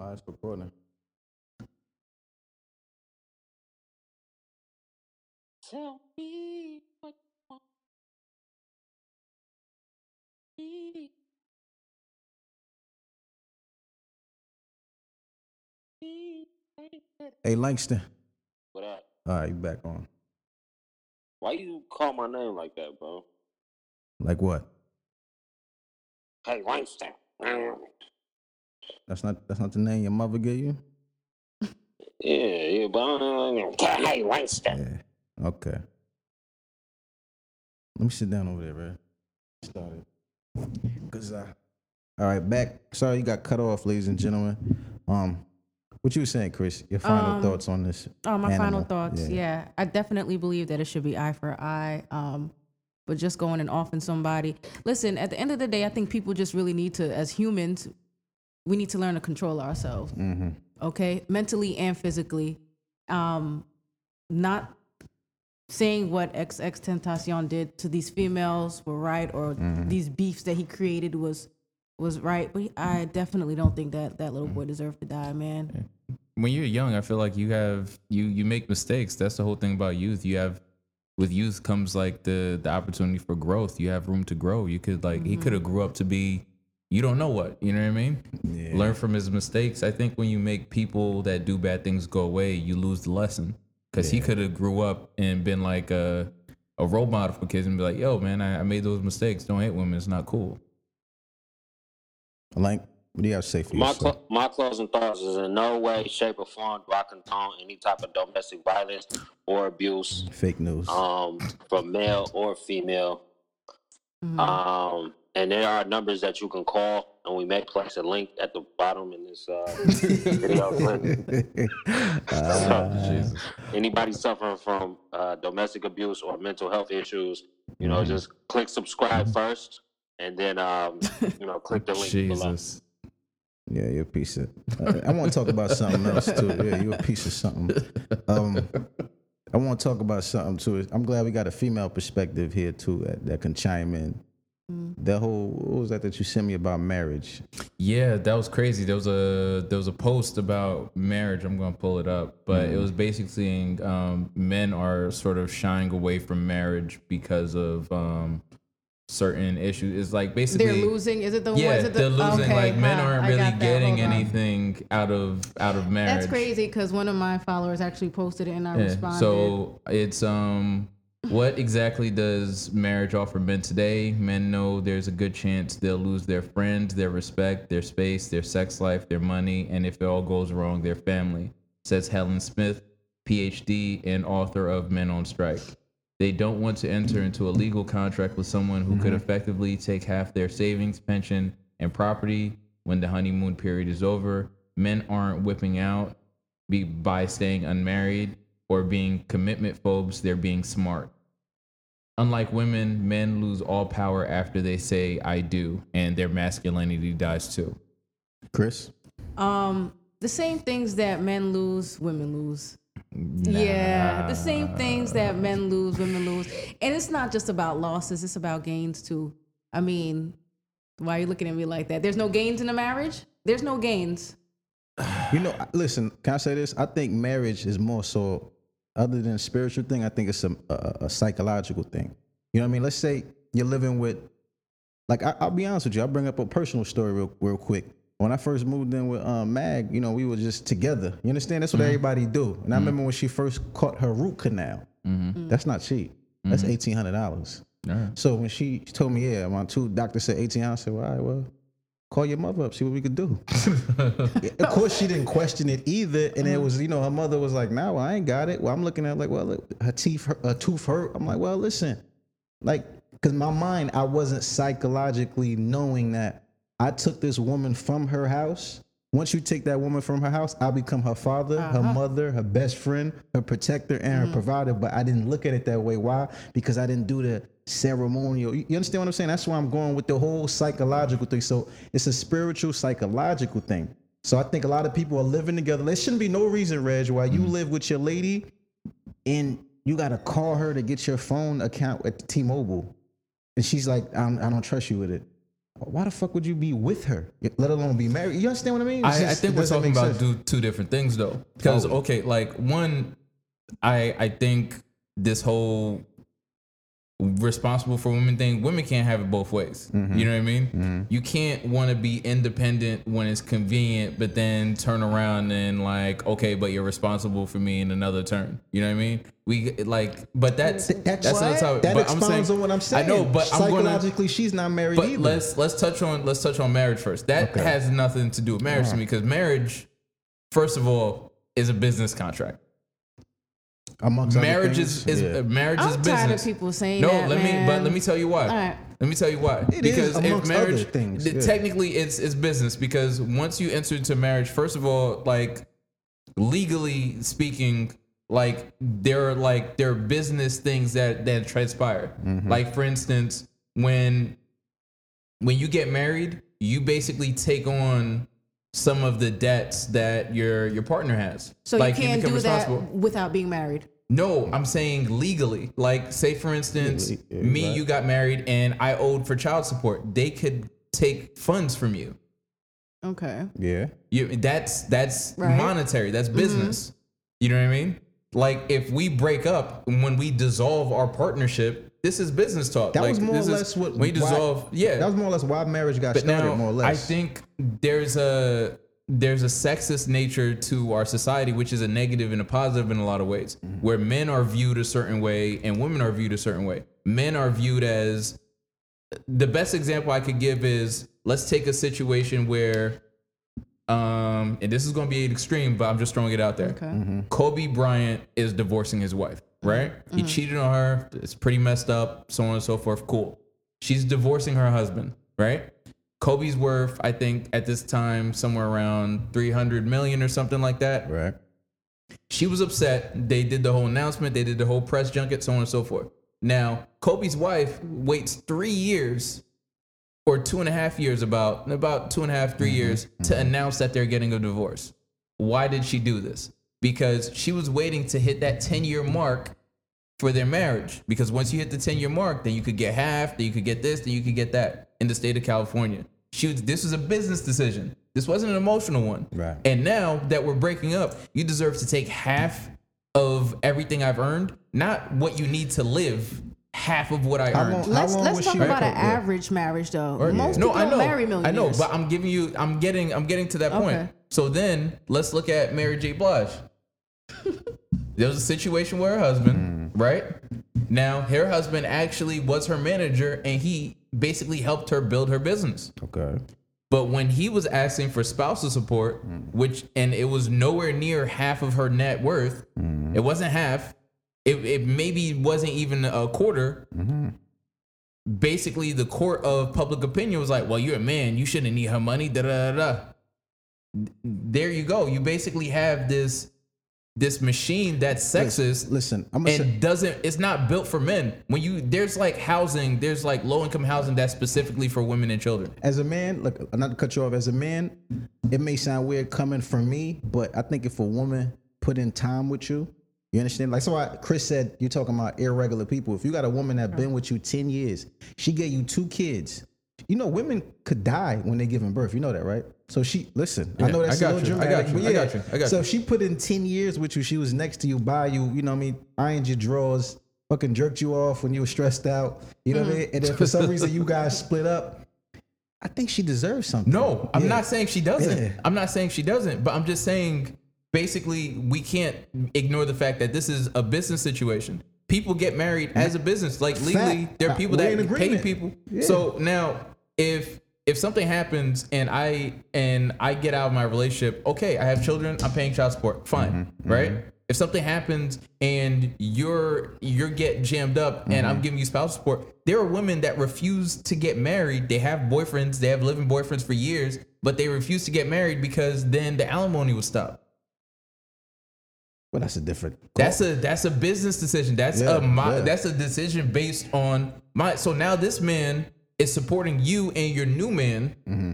Oh, it's recording. Tell me what you want me. Hey, Langston. What up? All right, you back on. Why you call my name like that, bro? Like what? Hey, Langston. That's not that's not the name your mother gave you. Yeah, yeah, but uh, hey, Langston. Yeah. Okay. Let me sit down over there, man. Started. Cause uh, all right, back. Sorry, you got cut off, ladies and gentlemen. Um, what you were saying, Chris? Your final Um, thoughts on this? Oh, my final animal. thoughts. Yeah. I definitely believe that it should be eye for eye. Um, but just going and offing somebody. Listen, at the end of the day, I think people just really need to, as humans, we need to learn to control ourselves. Mm-hmm. Okay, mentally and physically. Um, not saying what XXXTentacion did to these females were right, or these beefs that he created was was right. But I definitely don't think that that little boy deserved to die, man. when you're young, I feel like you have you you make mistakes. That's the whole thing about youth. You have with youth comes like the the opportunity for growth. You have room to grow. You could like he could have grew up to be you don't know what, you know what I mean? Yeah. Learn from his mistakes. I think when you make people that do bad things go away, you lose the lesson. Cuz he could have grew up and been like a a role model for kids and be like, "Yo, man, I, I made those mistakes. Don't hate women. It's not cool." Like, what do you have to say for My yourself? cl- my closing thoughts is in no way, shape, or form do I condone any type of domestic violence or abuse, Fake news. um, from male or female. Um, and there are numbers that you can call, and we may place a link at the bottom in this uh, video. Uh, Jesus. Anybody suffering from uh, domestic abuse or mental health issues, you Mm-hmm. know, just click subscribe first, and then um, you know, click the link below. Jesus. Yeah, you're a piece of. I, I want to talk about something else too. Yeah, you're a piece of something. Um, I want to talk about something too. I'm glad we got a female perspective here too that, that can chime in. That whole what was that that you sent me about marriage? Yeah, that was crazy. There was a there was a post about marriage. I'm gonna pull it up, but it was basically saying um, men are sort of shying away from marriage because of um, certain issues. It's like basically They're losing. Is it the Yeah, was it the, they're losing. okay, like men aren't really getting anything out of out of marriage. That's crazy because one of my followers actually posted it and I Yeah, responded. So it's um what exactly does marriage offer men today? Men know there's a good chance they'll lose their friends, their respect, their space, their sex life, their money, and if it all goes wrong, their family, says Helen Smith, PhD and author of Men on Strike. They don't want to enter into a legal contract with someone who could mm-hmm. effectively take half their savings, pension, and property when the honeymoon period is over. Men aren't whipping out by staying unmarried or being commitment phobes, they're being smart. Unlike women, men lose all power after they say I do, and their masculinity dies too. Chris, um, the same things that men lose, women lose. Yeah, the same things that men lose, women lose. And it's not just about losses, it's about gains too. I mean, why are you looking at me like that? There's no gains in a marriage? There's no gains. you know, listen. Can I say this? I think marriage is more so, other than a spiritual thing. I think it's a, a, a psychological thing. You know what I mean? Let's say you're living with, like, I, I'll be honest with you. I'll bring up a personal story real, real quick. When I first moved in with um, Mag, you know, we were just together. You understand? That's what mm-hmm. everybody do. And I mm-hmm. remember when she first caught her root canal. Mm-hmm. That's not cheap. That's eighteen hundred dollars. So when she told me, yeah, my two doctors said eighteen, I said, well, all right, well, call your mother up, see what we could do. of course, she didn't question it either, and it was, you know, her mother was like, "Nah, well, I ain't got it." Well, I'm looking at like, well, look, her teeth, hurt, her tooth hurt. I'm like, well, listen, like, because my mind, I wasn't psychologically knowing that I took this woman from her house. Once you take that woman from her house, I become her father, her uh-huh. mother, her best friend, her protector, and her mm. provider. But I didn't look at it that way. Why? Because I didn't do the ceremonial. You you understand what I'm saying? That's why I'm going with the whole psychological thing. So it's a spiritual, psychological thing. So I think a lot of people are living together. There shouldn't be no reason, Reg, why you mm. live with your lady and you got to call her to get your phone account at T-Mobile, and she's like, I'm, "I don't trust you with it." Why the fuck would you be with her, let alone be married? You understand what I mean? I, I think we're talking about do, two different things though. Because Oh. okay, like one, I I think this whole responsible for women thing, women can't have it both ways. Mm-hmm. You know what I mean? You can't want to be independent when it's convenient, but then turn around and like, okay, but you're responsible for me in another turn. You know what I mean? We like, but that's Th- that's that's another topic. That but I'm expounds saying, on what I'm saying. I know, but I'm gonna psychologically, she's not married but either. let's let's touch on let's touch on marriage first. That Okay. has nothing to do with marriage to me because marriage, first of all, is a business contract. Amongst other Marriage things, is is yeah. uh, marriage is I'm business. tired of people saying no, that. let me but let me tell you why. All right. Let me tell you why. It is because if amongst other marriage things, yeah. technically it's it's business because once you enter into marriage, first of all, like legally speaking, like there are like there are business things that that transpire. Mm-hmm. Like for instance, when when you get married, you basically take on some of the debts that your your partner has. So like you can't become do that without being married. No, I'm saying legally. Like, say for instance, Legally, yeah, me, right. you got married, and I owed for child support. They could take funds from you. Okay. yeah. You that's that's Right. monetary. That's mm-hmm. business. You know what I mean? Like, if we break up when we dissolve our partnership, this is business talk. That like, was more or this is- less what we why- dissolve. yeah, That was more or less why marriage got but started. now more or less. I think there's a there's a sexist nature to our society, which is a negative and a positive in a lot of ways, Mm-hmm. where men are viewed a certain way and women are viewed a certain way. Men are viewed as the best example I could give is let's take a situation where um and this is going to be an extreme but I'm just throwing it out there. Okay. Mm-hmm. Kobe Bryant is divorcing his wife, right? He cheated on her. It's pretty messed up, so on and so forth. Cool. She's divorcing her husband, right? Kobe's worth, I think, at this time, somewhere around 300 million or something like that. right. She was upset. They did the whole announcement, they did the whole press junket, so on and so forth. Now, Kobe's wife waits three years or two and a half years, about about two and a half, 3 mm-hmm. years, to mm-hmm. announce that they're getting a divorce. Why did she do this? Because she was waiting to hit that 10 year mark for their marriage. Because once you hit the 10 year mark, then you could get half, then you could get this, then you could get that in the state of California. She was, this was a business decision. This wasn't an emotional one. Right. And now that we're breaking up, you deserve to take half of everything I've earned, not what you need to live, half of what I How earned. long- Let's let's talk she- about an Yeah. average marriage though. Most no, people I know, don't marry I millionaires. know, but I'm giving you, I'm getting, I'm getting to that point. Okay. So then let's look at Mary J. Blige. there was a situation where her husband, mm. right? Now her husband actually was her manager, and he basically helped her build her business. Okay. But when he was asking for spousal support, mm. which and it was nowhere near half of her net worth, mm. it wasn't half. It, it maybe wasn't even a quarter. Mm-hmm. Basically, the court of public opinion was like, "Well, you're a man. You shouldn't need her money." Da da da. da. There you go. You basically have this this machine that's sexist Listen, I'm gonna and say, doesn't it's not built for men when you there's like housing there's like low income housing that's specifically for women and children as a man, look, not to cut you off. As a man, it may sound weird coming from me, but I think if a woman put in time with you, you understand. Like so, I, Chris said, you're talking about irregular people. If you got a woman that been with you ten years, she gave you two kids. You know, women could die when they're giving birth. You know that, right? So she listen. I know that's I a little you, I got dramatic, you, but I yeah. got you, I got so you. if she put in ten years with you. She was next to you, by you. You know what I mean? Ironed your drawers, fucking jerked you off when you were stressed out. You know what I mm. mean? And then for some reason you guys split up. I think she deserves something. No, I'm Yeah. not saying she doesn't. Yeah. I'm not saying she doesn't, but I'm just saying basically we can't ignore the fact that this is a business situation. People get married as a business. Like legally, Fact. there are people that pay people. Yeah. So now if if something happens and I and I get out of my relationship, okay, I have children, I'm paying child support, fine, Mm-hmm, right? If something happens and you're you're getting jammed up and Mm-hmm. I'm giving you spouse support, there are women that refuse to get married. They have boyfriends, they have living boyfriends for years, but they refuse to get married because then the alimony would stop. Well, that's a different. That's a that's a business decision. That's Yeah, a my, yeah. that's a decision based on my. So now this man is supporting you and your new man Mm-hmm.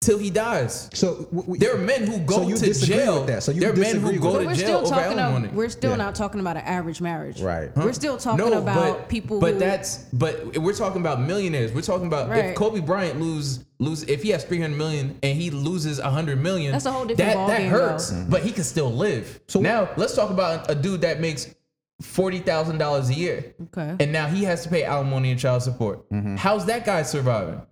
till he dies. So w- w- There are men who go So you to disagree jail. with that. So you there are men who go to we're jail still over talking. alimony. Of, we're still Yeah. not talking about an average marriage. Right. We're still talking no, about but, people. But who, that's but we're talking about millionaires. We're talking about Right. if Kobe Bryant lose lose if he has three hundred million and he loses hundred million. That's a whole different that, that ballgame, hurts. though. But he can still live. So- now let's talk about a dude that makes forty thousand dollars a year. Okay. And now he has to pay alimony and child support. Mm-hmm. How's that guy surviving?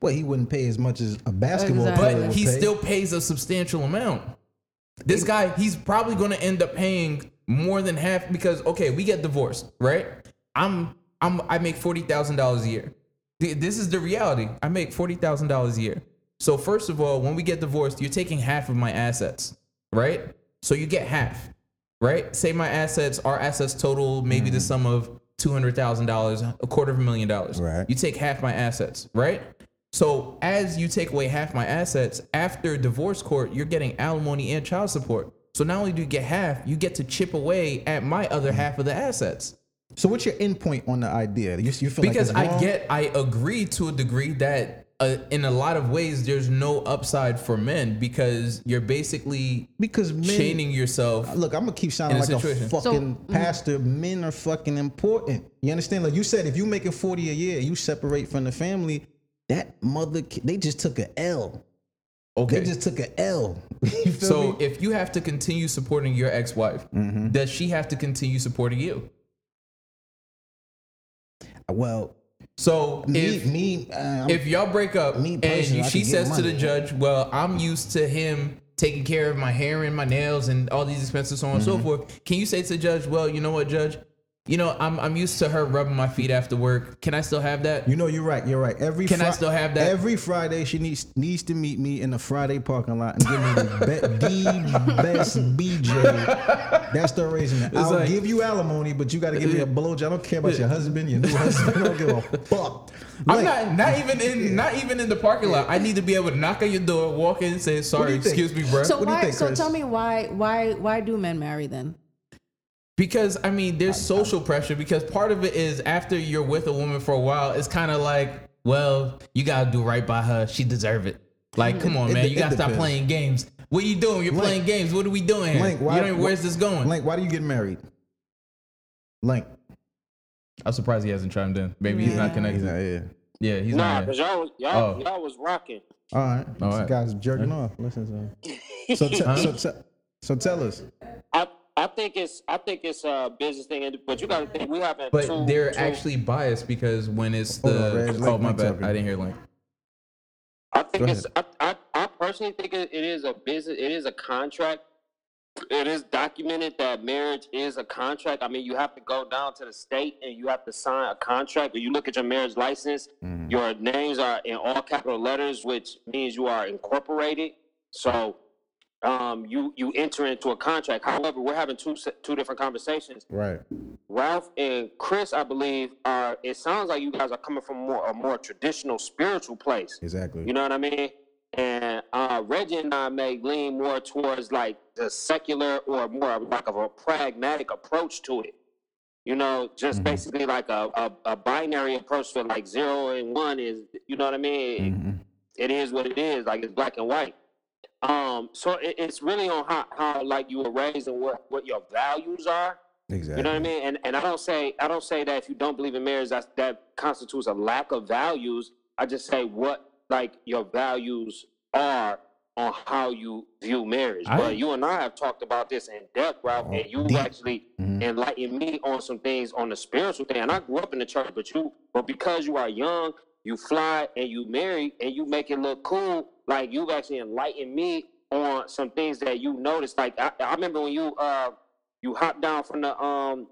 well, he wouldn't pay as much as a basketball Exactly. player But he pay. still pays a substantial amount. This guy, he's probably going to end up paying more than half because okay, we get divorced, right? I'm I'm I make forty thousand dollars a year. This is the reality. I make forty thousand dollars a year. So first of all, when we get divorced, you're taking half of my assets, right? So you get half, right? Say my assets, our assets total maybe the mm. sum of two hundred thousand dollars, a quarter of a million dollars. Right. You take half my assets, right? So as you take away half my assets after divorce court, you're getting alimony and child support. So not only do you get half, you get to chip away at my other mm. half of the assets. So what's your end point on the idea? You, you feel Because like I get, I agree to a degree that uh, in a lot of ways there's no upside for men because you're basically because men, chaining yourself. Look, I'm gonna keep sounding in a like a situation. fucking So- mm-hmm. pastor. Men are fucking important. You understand? Like you said, if you making 40 a year, you separate from the family. That mother, they just took a L. Okay. They just took a L. You feel So me? Mm-hmm. if you have to continue supporting your ex-wife, does she have to continue supporting you? well, So me, if me, uh, if y'all break up Me and you, she says to the judge, "Well, I'm used to him taking care of my hair and my nails and all these expenses, so on and Mm-hmm. so forth." Can you say to the judge, "Well, you know what, judge? You know, I'm I'm used to her rubbing my feet after work. Can I still have that?" You know, you're right. You're right. Every Can I still have that? Every Friday, she needs needs to meet me in the Friday parking lot and give me the, be, the best BJ. That's the arrangement. I'll like- give you alimony, but you got to give me a blowjob. I don't care about your husband, your new husband. I don't give a fuck. I'm Like, not not even in not even in the parking lot. I need to be able to knock on your door, walk in, and say, "Sorry, excuse me, bro." so what do you why? think, so tell me why? Why? Why do men marry then? Because I mean, there's social pressure. Because part of it is after you're with a woman for a while, it's kind of like, well, you gotta do right by her. She deserve it. Like, come on, It- man, it you gotta stop playing games. What are you doing? You're Link. playing games. What are we doing? Link, why- you don't where's this going? Link, why do you get married? Link. I'm surprised he hasn't chimed in. Maybe he's not connected. He's not here. Yeah, he's Nah, not. cause y'all was y'all Oh. y'all was rocking. All right. All right. This guy's jerking off. Listen to him. So, te- so, te- so tell us. I I think it's I think it's a business thing, but you got to think we haven't. But two, they're two- actually biased because when it's Hold on, the Reg, oh my bad, talking. I didn't hear Link. I think Go it's I, I I personally think it, it is a business. It is a contract. It is documented that marriage is a contract. I mean, you have to go down to the state and you have to sign a contract. When you look at your marriage license, mm-hmm. your names are in all capital letters, which means you are incorporated. So, um, you you enter into a contract. However, we're having two two different conversations. Right. Ralph and Chris, I believe, are. It sounds like you guys are coming from more a more traditional spiritual place. Exactly. You know what I mean? And uh, Reggie and I may lean more towards like the secular or more of like of a pragmatic approach to it. You know, just basically like a, a, a binary approach to like zero and one is, you know what I mean? Mhm. It is what it is, like it's black and white. Um, so it, it's really on how, how like you were raised and what, what your values are. Exactly. You know what I mean? And and I don't say I don't say that if you don't believe in marriage, that's that constitutes a lack of values. I just say what like your values are on how you view marriage. I- but you and I have talked about this in depth, Ralph, Oh, and you've deep. actually Mhm. enlightened me on some things on the spiritual thing. And I grew up in the church, but you but because you are young, you fly and you marry and you make it look cool, like you've actually enlightened me on some things that you noticed. Like I, I remember when you uh you hopped down from the um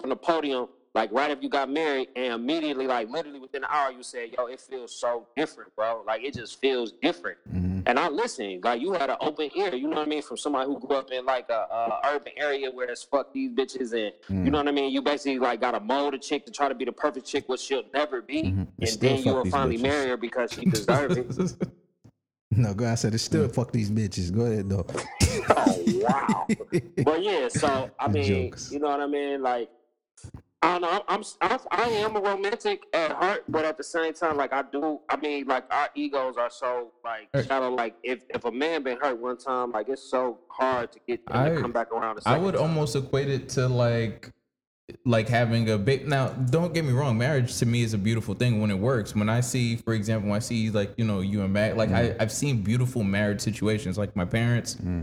from the podium like right after you got married and immediately like literally within an hour you said yo it feels so different bro like it just feels different Mhm. and i listened like you had an open ear you know what i mean from somebody who grew up in like a, a urban area where it's fuck these bitches and you know what i mean you basically like got to mold a chick to try to be the perfect chick what she'll never be Mhm. And then you will finally bitches. marry her because she deserves it No, go. ahead. I said it's still fuck these bitches. Go ahead though. oh wow but yeah, so I mean, Jokes. you know what I mean? Like, I don't know. I'm, I'm I am a romantic at heart, but at the same time, like I do. I mean, like our egos are so like kind of Like if if a man been hurt one time, like it's so hard to get him I- to come back around. A I second would time. almost equate it to like like having a big now don't get me wrong marriage to me is a beautiful thing when it works. When i see for example when i see like you know you and matt like I, mm-hmm. i've seen beautiful marriage situations like my parents. Mm-hmm.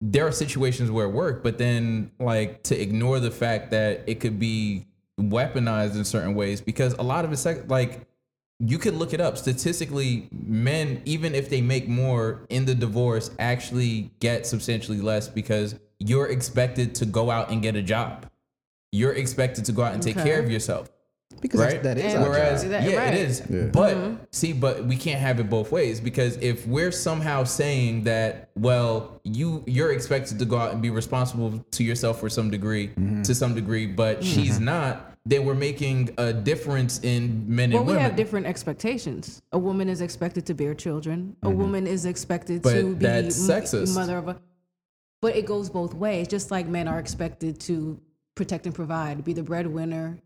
There are situations where it worked but then like to ignore the fact that it could be weaponized in certain ways because a lot of it's like- like you could look it up. Statistically men even if they make more in the divorce actually get substantially less because you're expected to go out and get a job you're expected to go out and take Okay. care of yourself Because right that's, that is our whereas job. Yeah right. it is Yeah. but see but we can't have it both ways because if we're somehow saying that well you you're expected to go out and be responsible to yourself for some degree Mm-hmm. to some degree but she's not then we're making a difference in men Well, and women. Well we have different expectations. A woman is expected to bear children. A woman is expected But to be that's m- sexist. mother of a. But it goes both ways. Just like men are expected to protect and provide, be the breadwinner.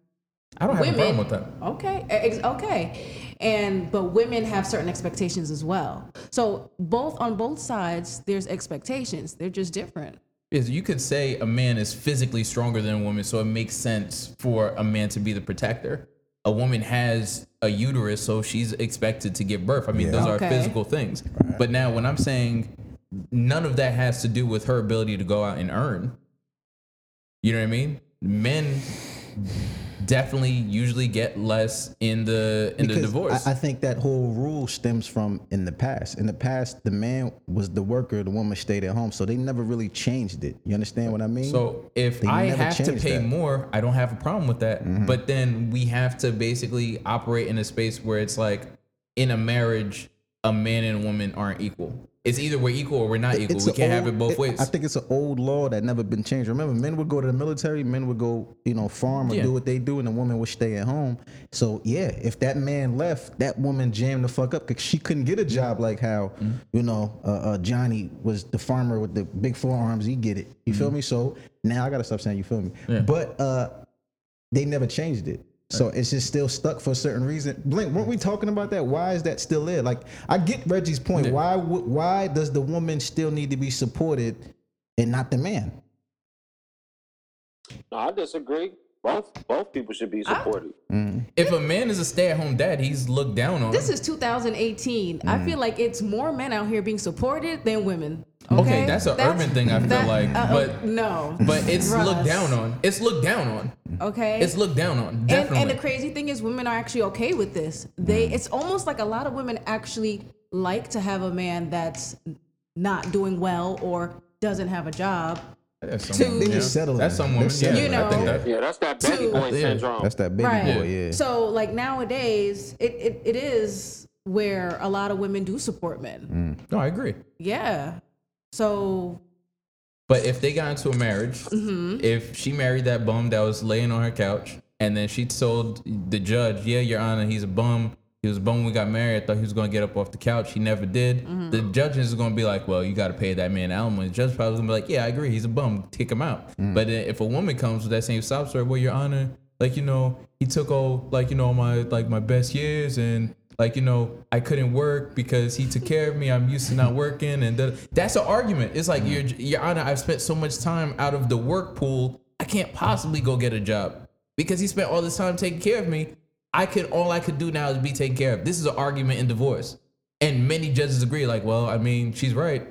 i don't have a problem with that Okay, okay, and but women have certain expectations as well. So both on both sides, there's expectations. They're just different. is you could say a man is physically stronger than a woman, so it makes sense for a man to be the protector. A woman has a uterus, so she's expected to give birth. I mean, those Okay. are physical things. But now, when I'm saying none of that has to do with her ability to go out and earn, you know what I mean? Men definitely usually get less in the in the divorce. I, I think that whole rule stems from in the past. In the past, the man was the worker, the woman stayed at home. So they never really changed it. You understand what I mean? So if They I have to pay that. Mm-hmm. more, I don't have a problem with that. But then we have to basically operate in a space where it's like in a marriage, a man and a woman aren't equal. It's either we're equal or we're not equal. It's We can't have it both ways. I think it's an old law that never been changed. Remember, men would go to the military, men would go, you know, farm or Yeah. do what they do, and the woman would stay at home. So yeah, if that man left, that woman jammed the fuck up because she couldn't get a job like how, Mm-hmm. you know, uh, uh, Johnny was the farmer with the big forearms. He get it. You feel me? So now I gotta stop saying you feel me. Mm-hmm. Yeah. But uh, they never changed it. So it's just still stuck for a certain reason. Blink, weren't we talking about that? Why is that still there? Like, I get Reggie's point. Yeah. Why why does the woman still need to be supported and not the man? No, I disagree. Both both people should be supported. Mm-hmm. if a man is a stay-at-home dad, he's looked down on. This is 2018. I feel mm. like it's more men out here being supported than women. Okay, Okay, that's an urban thing, I feel like, uh, but- no, but it's Russ. looked down on. It's looked down on. Okay, It's looked down on. and, Definitely. and the crazy thing is, women are actually okay with this. They, Mm. it's almost like a lot of women actually like to have a man that's not doing well or doesn't have a job. That's some to- They yeah. just settling. That's some women. Yeah, settling. You I think know. that. Yeah, that's that baby Two. boy Yeah. syndrome. That's that baby right. boy, yeah. So like nowadays, it, it, it is where a lot of women do support men. No, I agree. Yeah. So But if they got into a marriage, Mm-hmm. if she married that bum that was laying on her couch, and then she told the judge, "Yeah, Your Honor, he's a bum. He was a bum when we got married. I thought he was gonna get up off the couch. He never did." Mm-hmm. The judge is gonna be like, "Well, you got to pay that man alimony." The judge probably gonna be like, "Yeah, I agree. He's a bum. Kick him out." But if a woman comes with that same sob story, "Well, Your Honor, like you know, he took all like you know my like my best years and." Like you know, I couldn't work because he took care of me. I'm used to not working, and that's an argument. It's like, your mm-hmm. Your Honor, I've spent so much time out of the work pool. I can't possibly go get a job because he spent all this time taking care of me. I could all I could do now is be taken care of. This is an argument in divorce, and many judges agree. Like, well, I mean, she's right.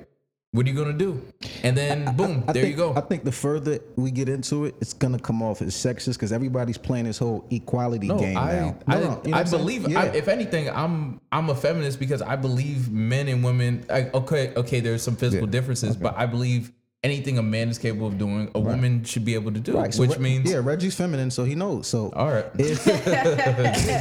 What are you gonna do? And then boom, I there think, you go. I think the further we get into it, it's gonna come off as sexist because everybody's playing this whole equality No, game I, now. I, No, you know I believe. Yeah. I, if anything, I'm I'm a feminist because I believe men and women. I, okay, okay, there's some physical Yeah, differences, but I believe anything a man is capable of doing, a woman should be able to do. Right, so which Re- means, yeah, Reggie's feminine, so he knows. So all right, if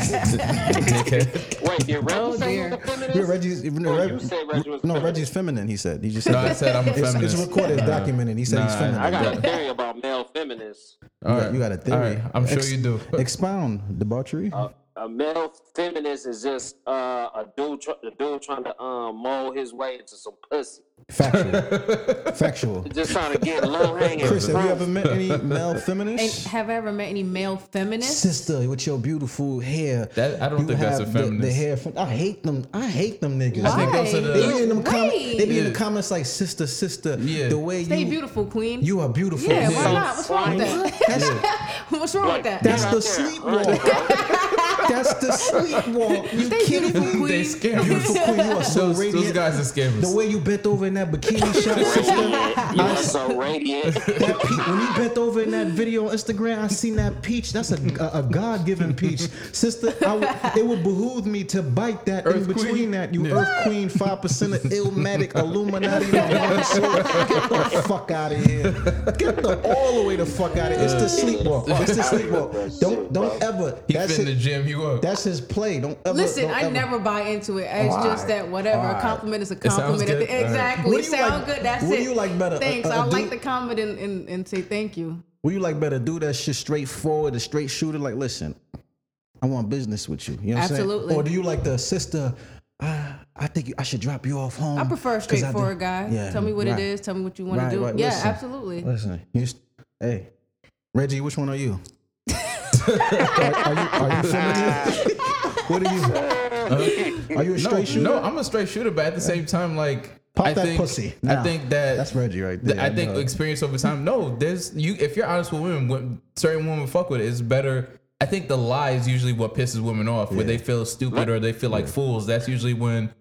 dickhead. Wait, did Reggie Oh, say he dear. was a feminist? yeah, Reggie's no, Reg- you said Reggie was no, feminine? Reggie's feminine. He said he just said No, I said I'm a it's, feminist. it's recorded, it's documented. He said he's feminine. I got a theory about male feminists. All got, you got a theory. All right. I'm sure Ex- you do. Expound debauchery. Uh, a male feminist is just uh, a dude, tr- a dude trying to um, mold his way into some pussy. Factual. Factual. Just trying to get low hanging. Chris, have you ever met any male And feminists? have I ever met any male feminists? Sister, with your beautiful hair. That- I don't you think that's a have the- The, hair. From, I hate them. I hate them niggas. I think those are the- They be in them com- They be in the Yeah. comments like sister, sister. Yeah. The way Stay you beautiful, queen. you are beautiful. yeah, why not? What's wrong with that? What's wrong with that? That's Right the there. Sleepwalk. That's the sleepwalk. You Stay kidding beautiful, me? queen. They scam Beautiful queen, you are so those, radiant. those guys are scammers. The way you bent over in that bikini shot, sister. You are so radiant. That when you bent over in that video on Instagram, I seen that peach. That's a, a, a God-given peach, sister. I would, it would behoove me to bite that in between Queen. that. You Yeah. Earth Queen, five percent of Illmatic Illuminati. Get the fuck out of here. Get the all the way the fuck out of here. It's the uh, sleepwalk. It's the sleepwalk. Don't don't ever. he That's finna his, jam you up. that's his play. Don't ever. Listen, don't I ever. never buy into it. It's just that whatever. Alright. A compliment is a compliment. good. Alright. Exactly. What do you Sound like- good. That's what it. do you like better, a- Thanks. a I like the comment and, and, and say thank you. Will you like better do that shit straightforward, a straight shooter? Like, listen, I want business with you. You know what I'm Absolutely. saying? Or do you like the sister? Ah, I think I should drop you off home. I prefer a 'cause I do- straightforward guy. Yeah, Tell me what right. it is. Tell me what you want Right, to do. right. Yeah, Listen. absolutely. Listen, you, st- hey, Reggie, which one are you? Are, are you are you feminist? what are you? Uh, are you a no, straight shooter? no, I'm a straight shooter, but at the same time, like Pop I that think, pussy. I think that That's Reggie right there. I think know. experience over time. No, there's you. If you're honest with women, when certain women fuck with it, it's better. I think the lie is usually what pisses women off, where they feel stupid or they feel like fools. That's usually when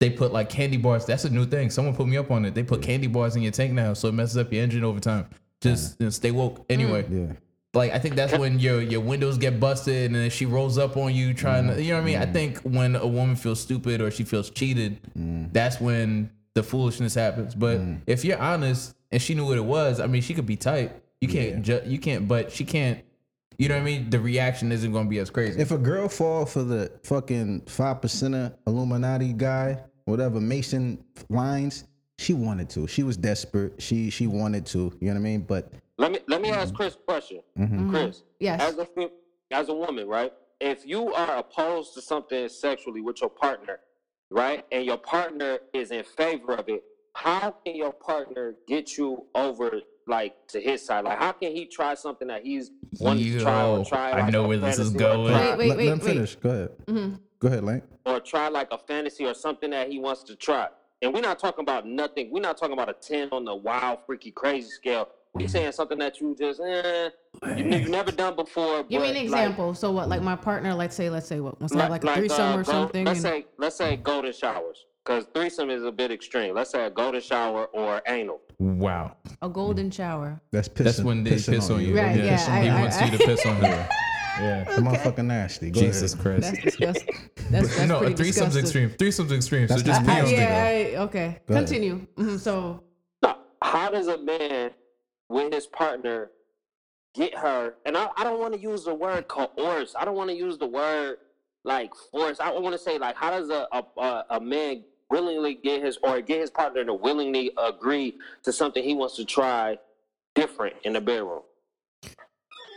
they put like candy bars. That's a new thing. Someone put me up on it. They put candy bars in your tank now, so it messes up your engine over time. Just you know, stay woke. Anyway, yeah. Like I think that's when your your windows get busted and then she rolls up on you trying to you know what I mean? I mm-hmm. think when a woman feels stupid or she feels cheated, mm-hmm. that's when the foolishness happens. But mm-hmm. if you're honest and she knew what it was, I mean she could be tight. You can't ju- you can't but she can't you know what I mean? The reaction isn't gonna be as crazy. If a girl fall for the fucking five percenter Illuminati guy, whatever Mason lines, she wanted to. She was desperate. She she wanted to. You know what I mean? But Let me let me ask mm-hmm. Chris a question. Mm-hmm. Mm-hmm. Chris, Yes. as a as a woman, right? If you are opposed to something sexually with your partner, right, and your partner is in favor of it, how can your partner get you over like to his side? Like, how can he try something that he's wanting to try or Yo, try? I like, know where this is going. try- Wait, wait, let, wait, let him wait. finish. Go ahead. Go ahead, Lane. or try like a fantasy or something that he wants to try. And we're not talking about nothing. We're not talking about a 10 on the wild, freaky, crazy scale. We're Mm-hmm. saying something that you just, eh, you, you've never done before. Give me but, an like, example. so what? Like my partner, let's say, let's say what? Wants to have like a threesome uh, or something. Let's and- say, let's say golden showers, because threesome is a bit extreme. Let's say a golden shower or anal. wow. a golden shower. That's pissing. That's when they pissing piss on you. Right, yeah, Pissing on I- he you. I- wants you to piss on him. Yeah. The motherfucking nasty. Go Jesus ahead. Christ. That's disgusting. That's, that's no, a pretty threesome's disgusting. extreme. Threesome's extreme. So just not pee I, on it. yeah, I, okay. Go ahead. Continue. Mhm, So how does a man with his partner get her? And I, I don't want to use the word coerce. I don't want to use the word like force. I want to say like, how does a, a a a man willingly get his or get his partner to willingly agree to something he wants to try different in the bedroom?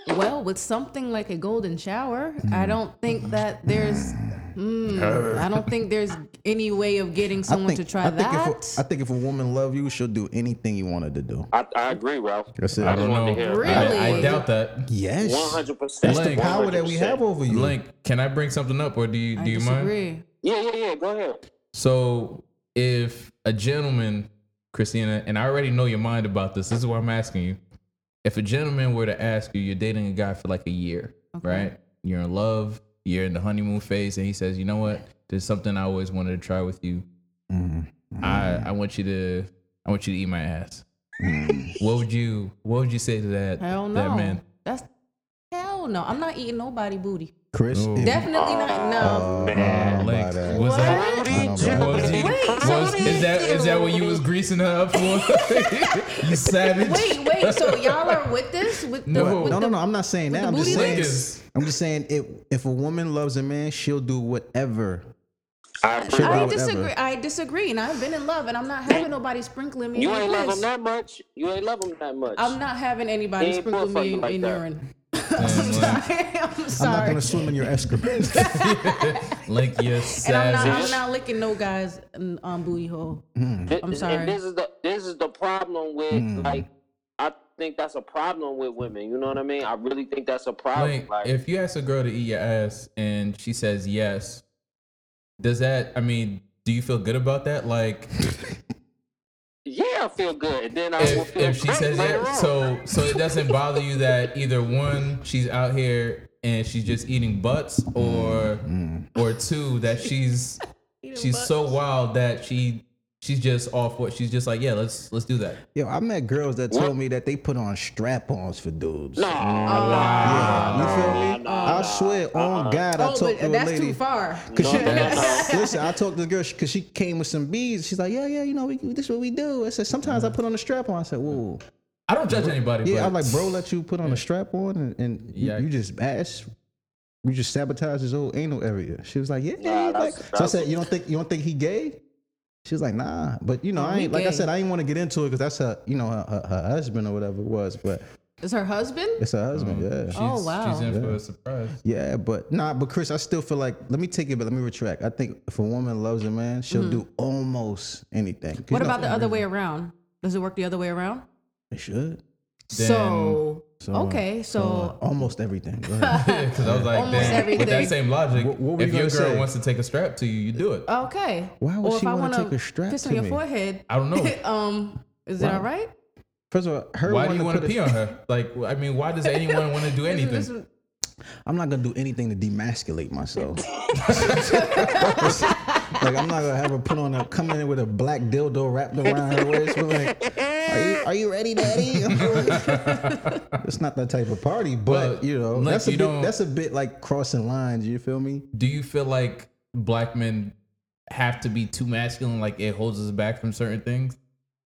Well, with something like a golden shower, I hmm. don't think that there's. Mm, I don't think there's any way of getting someone to try I think that. If a, I think if a woman love you, she'll do anything you wanted to do. I, I agree, Ralph. That's it. I don't know. Really? I, I doubt that. Yes. One hundred percent. That's the power that we have over you. Link, can I bring something up or do you I do you mind? I disagree. Yeah, yeah, yeah. Go ahead. So if a gentleman, Christina, and I already know your mind about this, this is why I'm asking you. If a gentleman were to ask you, you're dating a guy for like a year, right? You're in love, you're in the honeymoon phase, and he says, you know what? There's something I always wanted to try with you. Mm-hmm. I, I want you to I want you to eat my ass. Mm-hmm. What would you what would you say to that, Hell no. that man? That's hell no. I'm not eating nobody booty. Chris. Ooh. Definitely not. No. Oh, oh man. Like, was that was, he, that. Wait, so was, what is that is that what you was greasing her up for? you savage. Wait, wait. So y'all are with this? With the, No. with No, the, no, no. I'm not saying that. I'm just saying. links? I'm just saying if if a woman loves a man, she'll do whatever. I. Sure. I whatever. disagree. I disagree. And I've been in love, and I'm not having nobody sprinkling me You in ain't love piss. him that much. You ain't love him that much. I'm not having anybody He ain't sprinkle bullfucking me in, like in urine. Then, like, I'm sorry. I'm not gonna swim in your excrement. link your and I'm not, I'm not licking no guys in, on booty hole. Thi- I'm sorry. And this is the this is the problem with Hmm. like I think that's a problem with women. You know what I mean? I really think that's a problem. Link, like if you ask a girl to eat your ass and she says yes, does that? I mean, do you feel good about that? Like, yeah, I feel good. And then I will if, feel if she says later yeah, on. so so it doesn't bother you that either one she's out here and she's just eating butts, or mm. or two that she's she's so wild that she she's just off what she's just like yeah let's let's do that. Yo, I met girls that told me that they put on strap-ons for dudes. No, Yeah, you feel me? no, I no. swear, on God, I Oh, talked but to a that's lady. too far. Cause she, listen, I talked to the girl because she came with some beads. She's like, yeah, yeah, you know, we, this is what we do. I said, sometimes I put on a strap on. I said, whoa. I don't judge anybody. Yeah, but I'm like, bro, let you put on a strap on and, and you, Yeah. you just ass. You just sabotage his whole anal area. She was like, yeah. Nah, like, so I said, you don't think you don't think he gay? She was like, nah. But you know, I ain't like I said, I didn't want to get into it because that's her, you know, her, her, her husband or whatever it was. But Is her husband? it's her husband, yeah. she's, Oh, wow. she's in for a surprise. Yeah, but nah, but Chris, I still feel like let me take it, but let me retract. I think if a woman loves a man, she'll do almost anything. 'Cause Mm-hmm. What about the other way around? Does it work the other way around? It should. So, So, okay, so almost everything. Go ahead. Because I was like, Almost damn, with that same logic, What- what if your girl say? wants to take a strap to you, you do it. okay. Why would or she if I wanna wanna take a strap piss to on your me? forehead, I don't know. um, is it Why? all right? First of all, her Why do you want to put pee on her? Like, I mean, why does anyone want to do anything? I'm not gonna do anything to demasculate myself. like I'm not gonna have her put on a come in with a black dildo wrapped around her waist. But like, are you are you ready, Daddy? it's not that type of party, but Well, you know, like, that's a bit, that's a bit like crossing lines. You feel me? do you feel like black men have to be too masculine? Like it holds us back from certain things?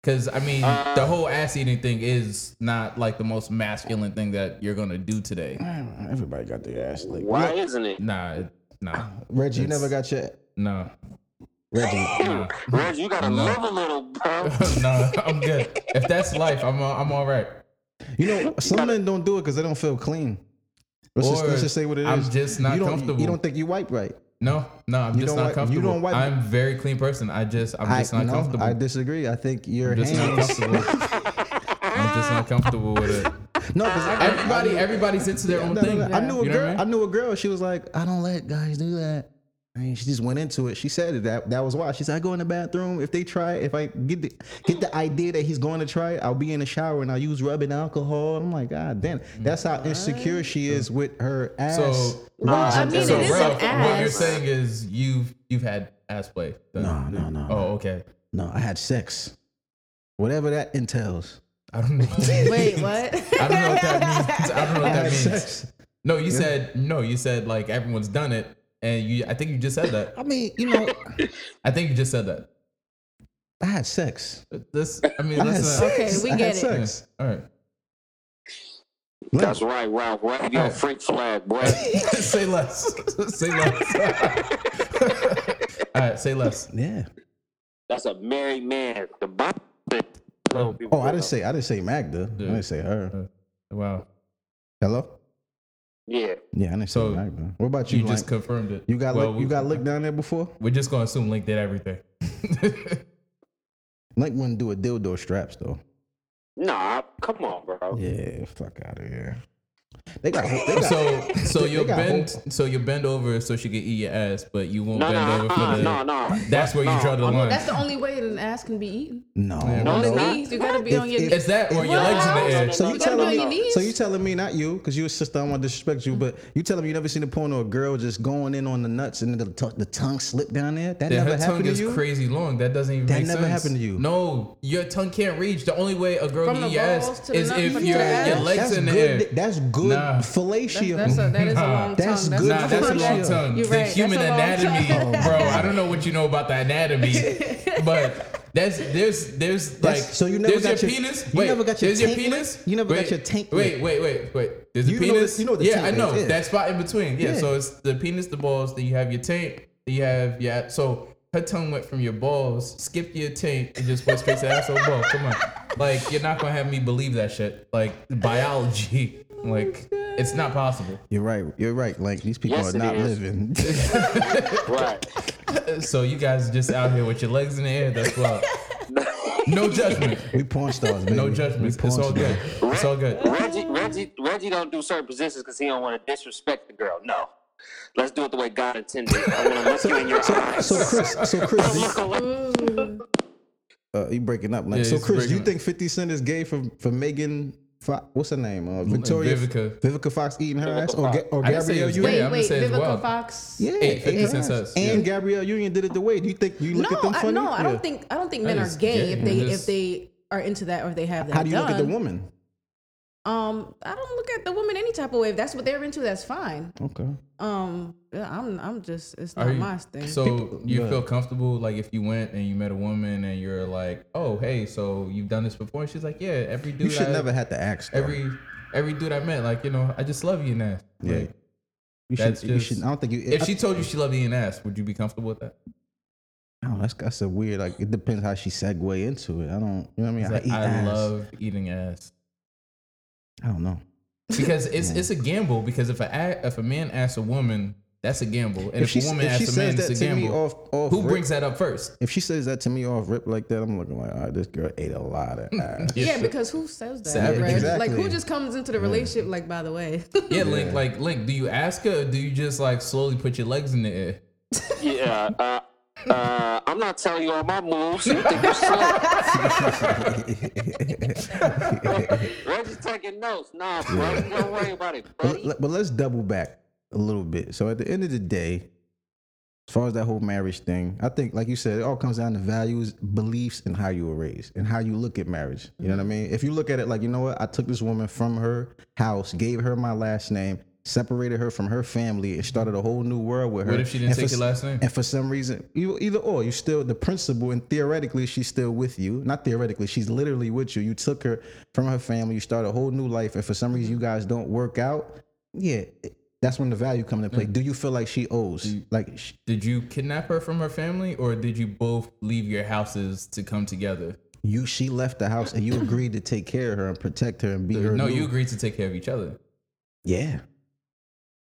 Because I mean, the whole ass eating thing is not like the most masculine thing that you're gonna do today. Everybody got their ass licked. why isn't it? Nah, it- nah, Reggie, you never got your no, Reggie. Reggie, you gotta live a little, bro. no. I'm good. If that's life, I'm uh, I'm all right. You know, some men don't do it because they don't feel clean. Let's, just, let's just say what it is. I'm just not you don't, comfortable. You don't think you wipe right? No, no, I'm You just don't not like- you comfortable. don't wipe- I'm very clean person. I just I'm just I not no, comfortable. I disagree. I think your I'm just not hands. comfortable. I'm just not comfortable with it. No, because Everybody, everybody's into their own No, thing. no, no. I knew a You know girl. what I I, knew a girl. She was like, I don't let guys do that. And she just went into it. She said it. That that was why. She said, I go in the bathroom. If they try, it, if I get the get the idea that he's going to try it, I'll be in the shower and I'll use rubbing alcohol. I'm like, God damn. That's how insecure she is with her ass. Um, so, Well, I mean, so it is an Ralph, what you're saying is you've you've had ass play. done. No, no, no. Oh, okay. no, I had sex. Whatever that entails. I don't know. What that Wait, what? I don't know what that means. I don't know what that means. No, you said no. You said like everyone's done it, and you. I think you just said that. I mean, you know, I think you just said that. I had sex. This. I mean, I had. Okay, sex. we I get had it. sex. All right. That's right, Ralph. Wave your freak flag, boy. say less. say less. All right. Say less. Yeah. That's a married man. The Bible. Oh, I didn't say I didn't say Magda. I didn't say her. Uh, wow. Hello. Yeah. Yeah, I didn't So, say Magda. What about you? You just confirmed it. you got Well, lick, you got licked down there before? We're just gonna assume Link did everything. Link wouldn't do a dildo straps though. Nah, come on, bro. Yeah, fuck out of here. They got, they got so so you'll bend hope. so you'll bend over so she can eat your ass, but you won't No, bend no, over for uh, the. no, no. That's where you draw the I'm- line. That's the only way an ass can be eaten. no, No, On it's the not. knees. You gotta be If- on your if- It's that or your legs in the air. So No, you no, telling me? no, no. So you telling me not you because you a sister? I don't want to disrespect you, but you telling me you never seen a porno of a girl just going in on the nuts and the, t- the tongue slip down there? That Yeah, never her tongue happened to is crazy long. That doesn't even That make never sense. happened to you. No, your tongue can't reach. The only way a girl can eat your ass is if your the your legs in the air. That's good Nah. fellatio. That's a, that is a long That's tongue. good Nah, that's a long tongue. You're the right, that's human anatomy, oh, bro. I don't know what you know about the anatomy, but that's there's there's like That's- so you never there's got your your- penis. you wait, never got your there's your penis. You never got your taint Wait, licked? wait, wait, wait. There's a You know the- penis. you know the yeah, taint I know is, that spot in between. Yeah, Yeah. so it's the penis, the balls. Then you have your taint. Then you have yeah. So her tongue went from your balls, skipped your taint, and just went straight to asshole balls. Come on, like you're not gonna have me believe that shit. Like biology, like. It's not possible. You're right. You're right. Like these people Yes, are not is. living. Right. So you guys just out here with your legs in the air. That's wild. No judgment. we porn stars, baby. No judgment. It's all stars. good. It's all good. Reggie, Reggie, Reggie don't do certain positions because he don't want to disrespect the girl. No. Let's do it the way God intended. I want to look you in your eyes. So Chris, so Chris, you, uh, you breaking up? Like, Yeah, so Chris, do you breaking think Fifty Cent is gay for for Megan? Fo- What's her name? Uh, Victoria Vivica. Vivica Fox eating her Vivica ass, or, Fox. Ga- or I didn't say it Gabrielle was Union? gay. Wait, I'm wait, just saying it's Vivica wild. Fox. Yeah, Hey, 50 and- Cent says, and yeah. Gabrielle Union did it the way. Do you think you look no, at them I, funny? no, I Yeah. don't think I don't think men That are is gay gay. if they Just- if they are into that or if they have that. How do you look at the done. woman? Um, I don't look at the woman any type of way. If that's what they're into, that's fine. Okay. Um, yeah, I'm I'm just it's Are not you- my thing. So People- you yeah. feel comfortable like if you went and you met a woman and you're like, oh hey, so you've done this before? And she's like, yeah, every dude You should I, never have to ask. though. every every dude I met, like you know, I just love you in ass. Yeah. Like, you that's should. You should. I don't think you. if I- she told you she loved you in ass, would you be comfortable with that? Oh, that's that's a weird. Like it depends how she segue into it. I don't. You know what I mean? It's I, like, eat I ass. love eating ass I don't know. because it's it's a gamble. Because if a a- if a man asks a woman, that's a gamble, and if, she a woman if asks a man, says it's a gamble. off off Who rip- brings that up first? If she says that to me off rip like that, I'm looking like, all right, this girl ate a lot of ass. yeah, because who says that? Savage. Reg? Exactly. Like who just comes into the relationship like by the way? Yeah, Link, like Link, do you ask her or do you just like slowly put your legs in the air? Yeah. Uh, uh, I'm not telling you all my moves. You think you're slow. Reggie's taking notes. Nah, bro. Don't worry about it, but, buddy. let- but let's double back a little bit. So at the end of the day, as far as that whole marriage thing, I think, like you said, it all comes down to values, beliefs, and how you were raised and how you look at marriage. You know what I mean? If you look at it like, you know what, I took this woman from her house, gave her my last name, separated her from her family, and started a whole new world with her. What if she didn't And take for your last name? And for some reason, you either or, you still the principal, and theoretically, she's still with you. Not theoretically, she's literally with you. You took her from her family, you started a whole new life, and for some reason, you guys don't work out. Yeah, that's when the value come into play. Mm. Do you feel like she owes? Mm. Like, sh- Did you kidnap her from her family or did you both leave your houses to come together? you, she left the house, and you agreed to take care of her and protect her and be her. No, new- you agreed to take care of each other. Yeah.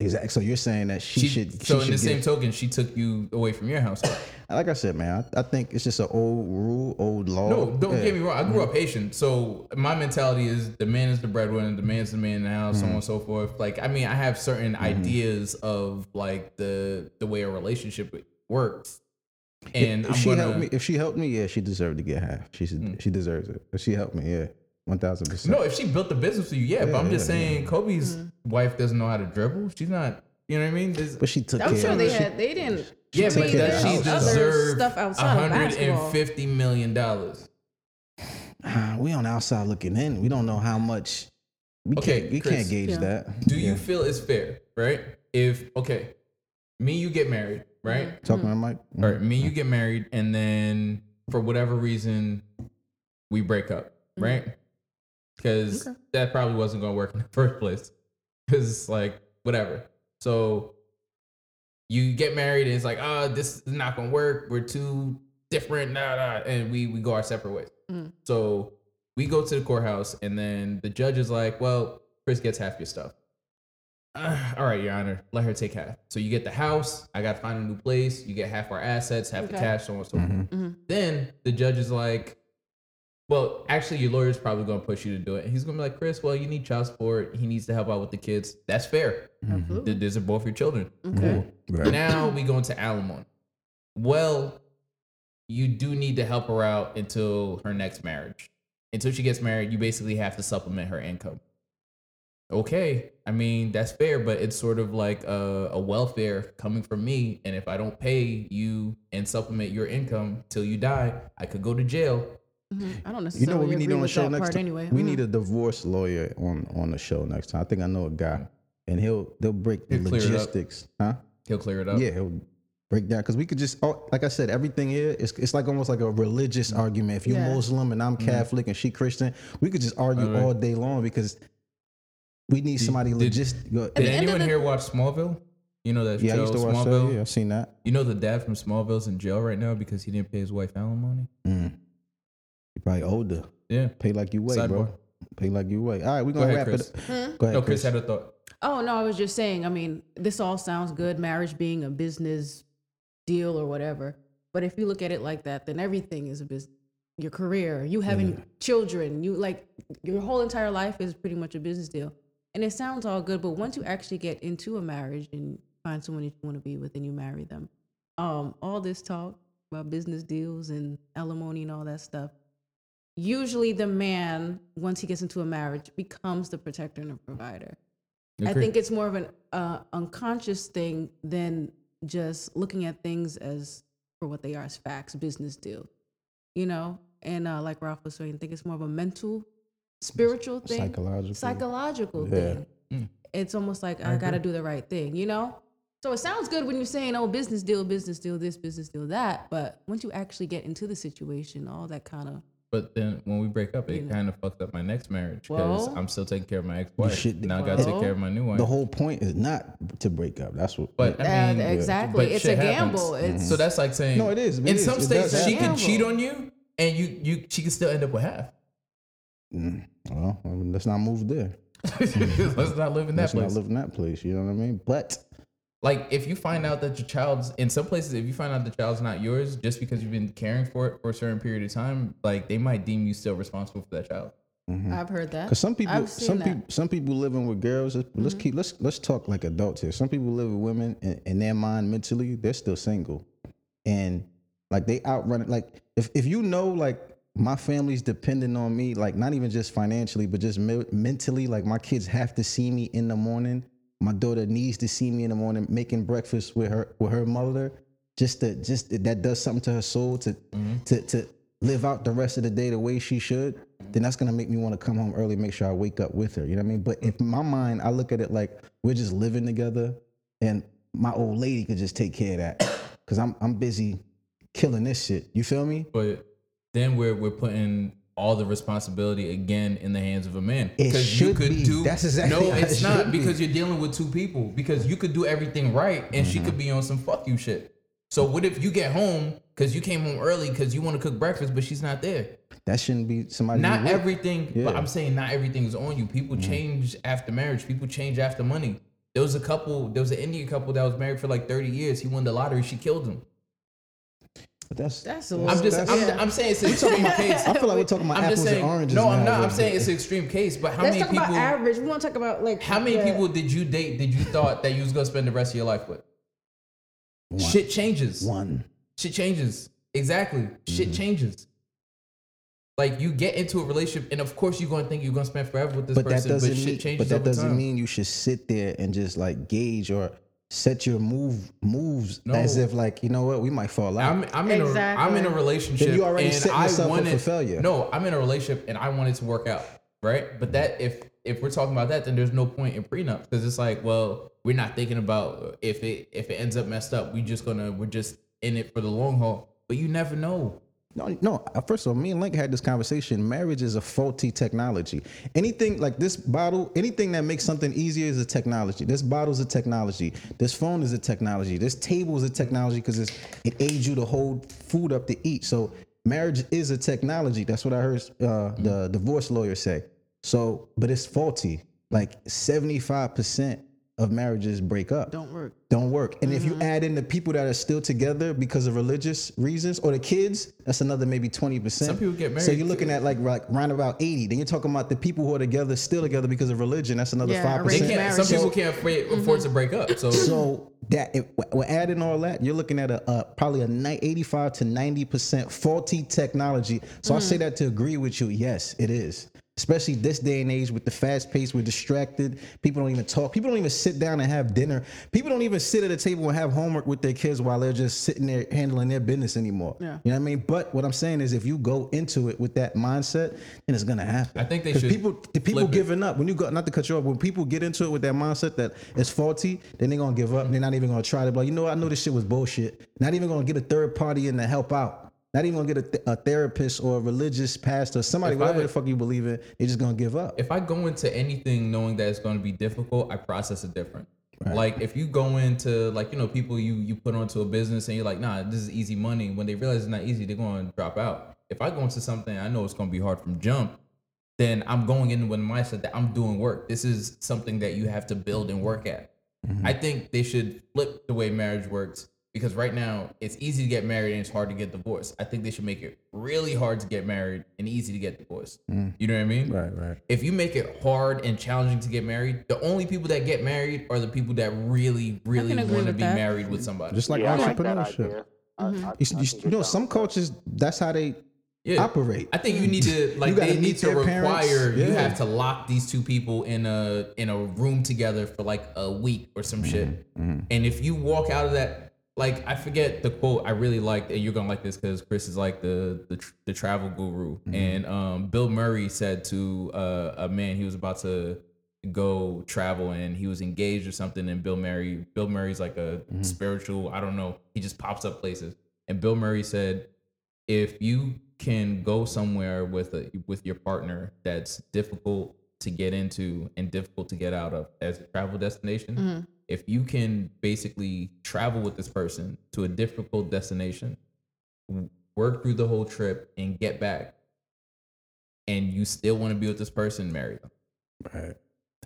Exactly. So you're saying that she, She, should. so she in the same token, she took you away from your house. like I said, man, I, I think it's just an old rule, old law. No, don't Yeah. get me wrong. I grew up mm-hmm. Haitian, so my mentality is the man is the breadwinner, the man's the man in the house, so on and mm-hmm. so forth. Like, I mean, I have certain mm-hmm. ideas of like the the way a relationship works, and if I'm she gonna, helped me, if she helped me, yeah, she deserved to get half. She should, mm. she deserves it. If she helped me, yeah, one thousand percent. No, if she built the business for you, yeah. but I'm just Yeah, yeah, saying, Kobe's mm. wife doesn't know how to dribble. She's not. You know what I mean? There's- But she took I'm care. sure they she- had they didn't. yeah, took but does she house. Other deserve stuff outside of 150 million dollars? Ah, we on the outside looking in. We don't know how much. We Okay, can't. We Chris. can't gauge Yeah. that. Do you feel it's fair, right? If okay, me you get married, right? Mm-hmm. talking to Mike? All right, me you mm-hmm. get married, and then for whatever reason, we break up, mm-hmm. right? Because that probably wasn't going to work in the first place. Because like whatever. So you get married, and it's like, oh, this is not going to work. We're too different, nah, nah, and we we go our separate ways. Mhm. So we go to the courthouse, and then the judge is like, well, Chris gets half your stuff. Uh, all right, Your Honor, let her take half. So you get the house. I got to find a new place. You get half our assets, half the cash, so on and so forth. Mhm. Then the judge is like, well, actually, your lawyer's probably going to push you to do it. He's going to be like, Chris, well, you need child support. He needs to help out with the kids. That's fair. Mm-hmm. Absolutely. Th- These are both your children. Okay. Right. Now we go into alimony. Well, you do need to help her out until her next marriage. Until she gets married, you basically have to supplement her income. Okay, I mean that's fair, but it's sort of like a, a welfare coming from me, and if I don't pay you and supplement your income till you die, I could go to jail. Mhm. I don't necessarily. You know what we need on the show next part time? anyway. We Mhm. need a divorce lawyer on on the show next time. I think I know a guy, and he'll they'll break the He'll clear logistics, huh? He'll clear it up. Yeah, he'll break down because we could just, oh, like I said, everything here is it's like almost like a religious argument. If you Yeah. Muslim and I'm Catholic and she Christian, we could just argue Right, right. all day long because we need somebody did- legit. Go, Did the anyone the- here watch Smallville? You know that yeah, I used to watch Smallville. that. Yeah, I've seen that. You know the dad from Smallville's in jail right now because he didn't pay his wife alimony. Mm. You're probably older. Yeah. Pay like you weigh, bro. Sidebar. Pay like you weigh. All right, we're gonna ahead, wrap Chris. it. Go ahead, No, Chris Chris. had a thought. Oh no, I was just saying. I mean, this all sounds good. Marriage being a business deal or whatever. But if you look at it like that, then everything is a business. Your career, you having children, you like your whole entire life is pretty much a business deal. And it sounds all good, but once you actually get into a marriage and find someone that you want to be with and you marry them, um, all this talk about business deals and alimony and all that stuff, usually the man, once he gets into a marriage, becomes the protector and the provider. I think it's more of an uh, unconscious thing than just looking at things as for what they are as facts, business deal, you know. And uh, like Ralph was saying, I think it's more of a mental, spiritual thing, Psychological. psychological Yeah. thing. It's almost like I, got to do the right thing, you know. So it sounds good when you're saying, "Oh, business deal, business deal, this, business deal, that," but once you actually get into the situation, all that kind of But then when we break up, it You kind of fucked up my next marriage because Well- I'm still taking care of my ex-wife. should- now I got to take care of my new wife. The whole point is not to break up. That's what. But I Uh, mean, exactly. but It's a gamble. It's So that's like saying No, it is. It in is. some It states, she happen. can cheat on you, and you you she can still end up with half. Mm, well, I mean, let's not move there. Let's not live in that Let's not live in that place. You know what I mean? But Like if you find out that your child's in some places, if you find out the child's not yours just because you've been caring for it for a certain period of time, like they might deem you still responsible for that child. I've heard that. Because some people, I've seen some that. Mm-hmm. people, some people living with girls. Let's, let's keep let's let's talk like adults here. Some people live with women, and in their mind, mentally, they're still single, and like they outrun it. Like if if you know, like my family's depending on me, like not even just financially, but just me- mentally. Like my kids have to see me in the morning. My daughter needs to see me in the morning making breakfast with her with her mother. Just to just that does something to her soul to mm-hmm. to to live out the rest of the day the way she should, then that's gonna make me want to come home early, make sure I wake up with her. You know what I mean? But if my mind, I look at it like we're just living together, and my old lady could just take care of that, cause I'm I'm busy killing this shit. You feel me? But then we're we're putting all the responsibility again in the hands of a man Because you could be. do That's exactly no it's it not should be. because you're dealing with two people because you could do everything right and she Mm-hmm. could be on some fuck you shit so what if you get home because you came home early because you want to cook breakfast but she's not there That shouldn't be somebody. not everything but Yeah. Mm-hmm. i'm saying not everything is on you people change after marriage people change after money there was a couple there was an indian couple that was married for like 30 years he won the lottery she killed him But that's That's a i'm little- just I'm, I'm saying it's an extreme case I feel like we're talking about I'm apples just saying, and oranges. no, I'm not. I'm saying it's an extreme case, but how Let's many talk people? about average. We want to talk about like How many the- people did you date? Did you thought that you was gonna spend the rest of your life with? One. Shit changes. one. Shit changes. Exactly. Shit Mm-hmm. changes. Like you get into a relationship, and of course you're gonna think you're gonna spend forever with this But that person, doesn't but shit mean. changes But that over doesn't time. mean you should sit there and just like gauge or set your move moves No. as if like you know what we might fall out. I'm I'm in a I'm in a relationship. Then you already and setting I yourself up wanted, for failure. No, I'm in a relationship and I want it to work out, right? But that if if we're talking about that, then there's no point in prenup because it's like, well, we're not thinking about if it if it ends up messed up. We just gonna we're just in it for the long haul. But you never know. No, no. uh, First of all, me and Link had this conversation. Marriage is a faulty technology. Anything like this bottle, anything that makes something easier is a technology. This bottle is a technology. This phone is a technology. This table is a technology because it aids you to hold food up to eat. So marriage is a technology. That's what I heard uh, the divorce lawyer say. So, but it's faulty. Like seventy-five percent of marriages break up don't work. don't work. And if you mm-hmm. add in the people that are still together because of religious reasons, or the kids, that's another maybe twenty percent. Some people get married. So you're looking too. at like like round about eighty. Then you're talking about the people who are together, still together because of religion. That's another Yeah, five They arranged percent. can't. Some people can't afford, afford mm-hmm. to break up. So So that if we're adding all that, you're looking at a, a probably a 85 to 90 percent faulty technology. So I mm-hmm. say that to agree with you. Yes, it is. Especially this day and age with the fast pace, we're distracted. People don't even talk. People don't even sit down and have dinner. People don't even sit at a table and have homework with their kids while they're just sitting there handling their business anymore. Yeah. You know what I mean? But what I'm saying is, if you go into it with that mindset, then it's gonna happen. I think they 'Cause should people, the people flip it. giving up when you go not to cut you off. When people get into it with that mindset that it's faulty, then they're gonna give up. and They're not even gonna try to be like, you know. I know this shit was bullshit. Not even gonna get a third party in to help out. Not even gonna get a, th- a therapist or a religious pastor, somebody, If whatever I- the fuck you believe in. They're just gonna give up. if I go into anything knowing that it's to be difficult, I process it different. Like if you go into like you know people you you put onto a business and you're like nah this is easy money when they realize it's not easy they're going to drop out. If I go into something I know it's going to be hard from jump, then I'm going in with the mindset that I'm doing work. This is something that you have to build and work at. Mm-hmm. I think they should flip the way marriage works because right now it's easy to get married and it's hard to get divorced. I think they should make it really hard to get married and easy to get divorced. You know what I mean? Right, right. If you make it hard and challenging to get married, the only people that get married are the people that really, really want to be that. married with somebody. Just like yeah, I like entrepreneurship. Mm-hmm. I- You, I you, can you know, some with that. cultures that's how they Yeah. operate. I think you need to like they need to their parents. require you have to lock these two people in a in a room together for like a week or some shit. Mm-hmm. And if you walk out of that, like I forget the quote I really liked, and you're gonna like this because Chris is like the the, the travel guru. Mm-hmm. And um, Bill Murray said to uh, a man he was about to go travel and he was engaged or something and Bill Murray Bill Murray's like a Mm-hmm. spiritual I don't know he just pops up places and Bill Murray said if you can go somewhere with a with your partner that's difficult to get into and difficult to get out of as a travel destination if you can basically travel with this person to a difficult destination work through the whole trip and get back and you still want to be with this person marry them Right.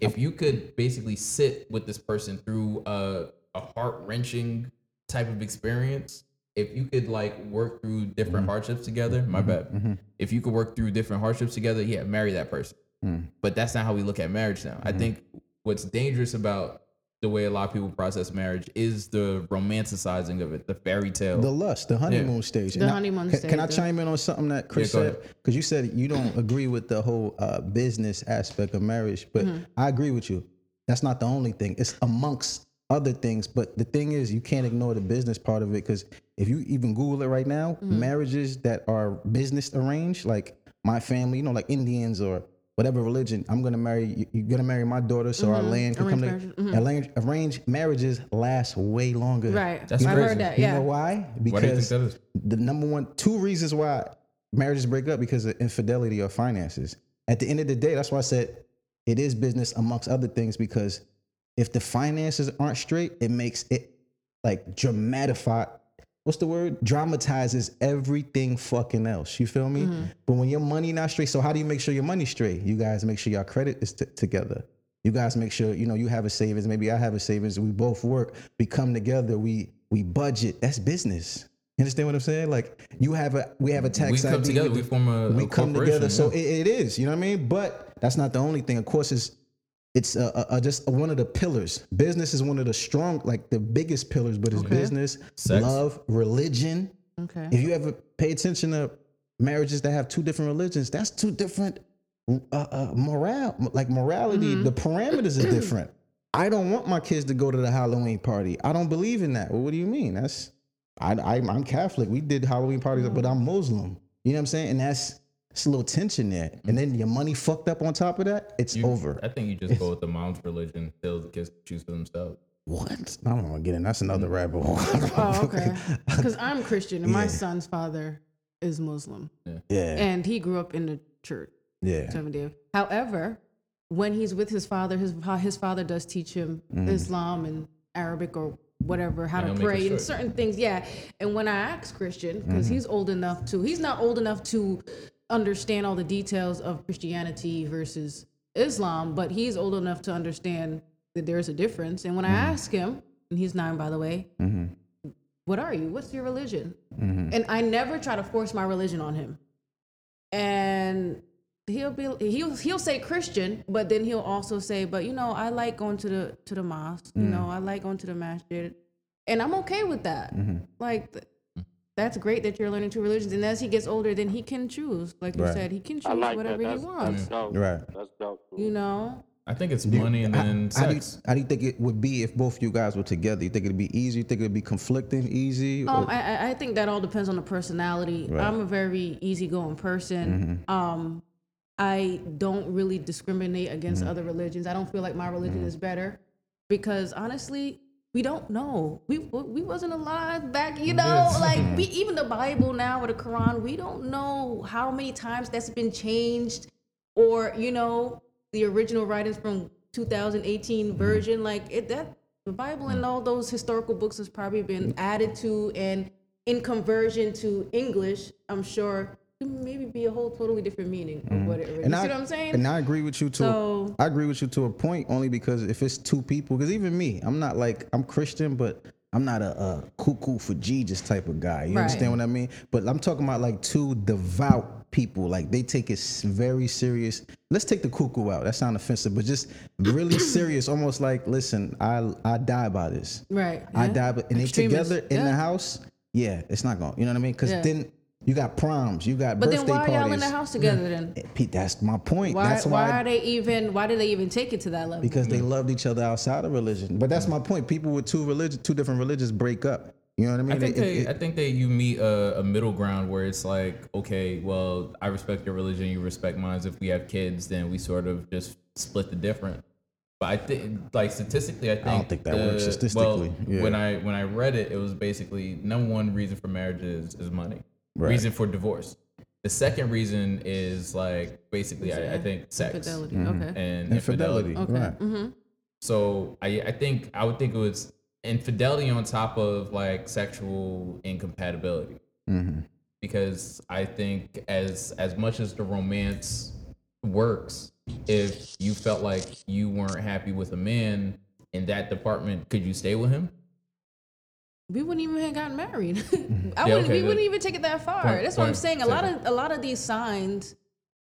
if you could basically sit with this person through a, a heart wrenching type of experience, if you could like work through different mm-hmm. hardships together, my mm-hmm. bad. Mm-hmm. If you could work through different hardships together, yeah, marry that person. Mm. But that's not how we look at marriage now. I think what's dangerous about the way a lot of people process marriage is the romanticizing of it, the fairy tale. The lust, the honeymoon stage. The And I- honeymoon can, stage, Can I chime in on something that Chris Yeah, said? Because you said you don't agree with the whole uh, business aspect of marriage, but Mm-hmm. I agree with you. That's not the only thing. It's amongst other things. But the thing is, you can't ignore the business part of it because if you even Google it right now, Mm-hmm. marriages that are business arranged, like my family, you know, like Indians or whatever religion, I'm gonna marry. you- You're gonna marry my daughter, so our land can come Mm-hmm. Arranged Arranged, arranged marriages last way longer. Right. That's I've crazy. heard that. You Yeah. know why? Why do you think Because that is? the number one two reasons why marriages break up because of infidelity or finances. At the end of the day, that's why I said it is business amongst other things because if the finances aren't straight, it makes it like dramatify. What's the word? Dramatizes everything fucking else. You feel me? Mm-hmm. But when your money not straight, so how do you make sure your money straight? You guys make sure your credit is t- together. You guys make sure you know you have a savings. Maybe I have a savings. We both work. We come together. We we budget. That's business. You understand what I'm saying? Like you have a we have a tax. We come ID, together, we form a- we a come corporation, together. So it, it is. You know what I mean? But that's not the only thing. Of course, it's it's uh, uh, just one of the pillars. Business is one of the strong, like the biggest pillars. But it's business, Sex. love, religion. Okay. If you ever pay attention to marriages that have two different religions, that's two different uh, uh, morale, like morality. The parameters are different. I don't want my kids to go to the Halloween party. I don't believe in that. Well, what do you mean? That's I, I I'm Catholic. We did Halloween parties, but I'm Muslim. You know what I'm saying? And that's it's a little tension there. And then your money fucked up on top of that. It's You- over. I think you just go with the mom's religion. They'll the kids choose for themselves. What? I don't want to get in. That's another mm-hmm. rabbit hole. Oh, okay. Because I'm Christian and my son's father is Muslim, yeah. and he grew up in the church. Yeah. Seventh Day. However, when he's with his father, his his father does teach him mm. Islam and Arabic or whatever, how And to pray and certain things. Yeah. And when I ask Christian, because mm-hmm. he's old enough to, he's not old enough to understand all the details of Christianity versus Islam, but he's old enough to understand that there's a difference. And when I mm-hmm. ask him, and he's nine, by the way, mm-hmm. what are you? What's your religion? Mm-hmm. And I never try to force my religion on him. And he'll be he'll he'll say Christian, but then he'll also say, but you know, I like going to the to the mosque. You mm. know, I like going to the masjid, and I'm okay with that. Like. Th- that's great that you're learning two religions, and as he gets older, then he can choose. Like you said, he can choose like whatever that. he wants. that's dope. Right. That's dope. You know, I think it's money and then how, how do you, sex. how do you think it would be if both you guys were together? You think it'd be easy? You think it'd be conflicting, easy? Um, I, I- I think that all depends on the personality. Right. I'm a very easygoing person. Mm-hmm. Um, I don't really discriminate against other religions. I don't feel like my religion is better because honestly, we don't know. We we wasn't alive back, you know. Yes. Like we, mm-hmm. even the Bible now or the Quran, we don't know how many times that's been changed, or you know, the original writings from 2018 mm-hmm. version. Like it that the Bible and mm-hmm. all those historical books has probably been added to and in conversion to English, I'm sure maybe be a whole totally different meaning of mm-hmm. what it really. And you I, see what I'm saying? And I agree with you to. So- I agree with you to a point only because if it's two people, because even me, I'm not like I'm Christian, but I'm not a, a cuckoo for Jesus type of guy. You Right. understand what I mean? But I'm talking about like two devout people. Like they take it very serious. Let's take the cuckoo out. That sounds offensive, but just really serious. Almost like, listen, I I die by this. right. I yeah. die, but and they Extremists. together in Yeah. the house. Yeah, it's not going. to You know what I mean? Because Yeah. then you got proms, you got But birthday then why are parties. y'all in the house together then? Eh, Pete, that's my point. Why, that's why why, are they even? Why did they even take it to that level? because they loved each other outside of religion. But that's my point. People with two religion, two different religions break up. You know what I mean? I think It- they, it- I think that you meet a, a middle ground where it's like, okay, well, I respect your religion, you respect mine. If we have kids, then we sort of just split the difference. But I think, like statistically, I think don't think that works statistically, Well, yeah. when I when I read it, it was basically number one reason for marriage is, is money. Right. Reason for divorce. The second reason is like basically, I, I think sex Fidelity. Mm-hmm. Okay. and infidelity. infidelity. Right. Mm-hmm. So I I think I would think it was infidelity on top of like sexual incompatibility. Mm-hmm. Because I think as as much as the romance works, if you felt like you weren't happy with a man in that department, could you stay with him? We wouldn't even have gotten married. I Yeah, wouldn't, okay, we the- wouldn't even take it that far. Point- That's what I'm saying. A lot of a lot of these signs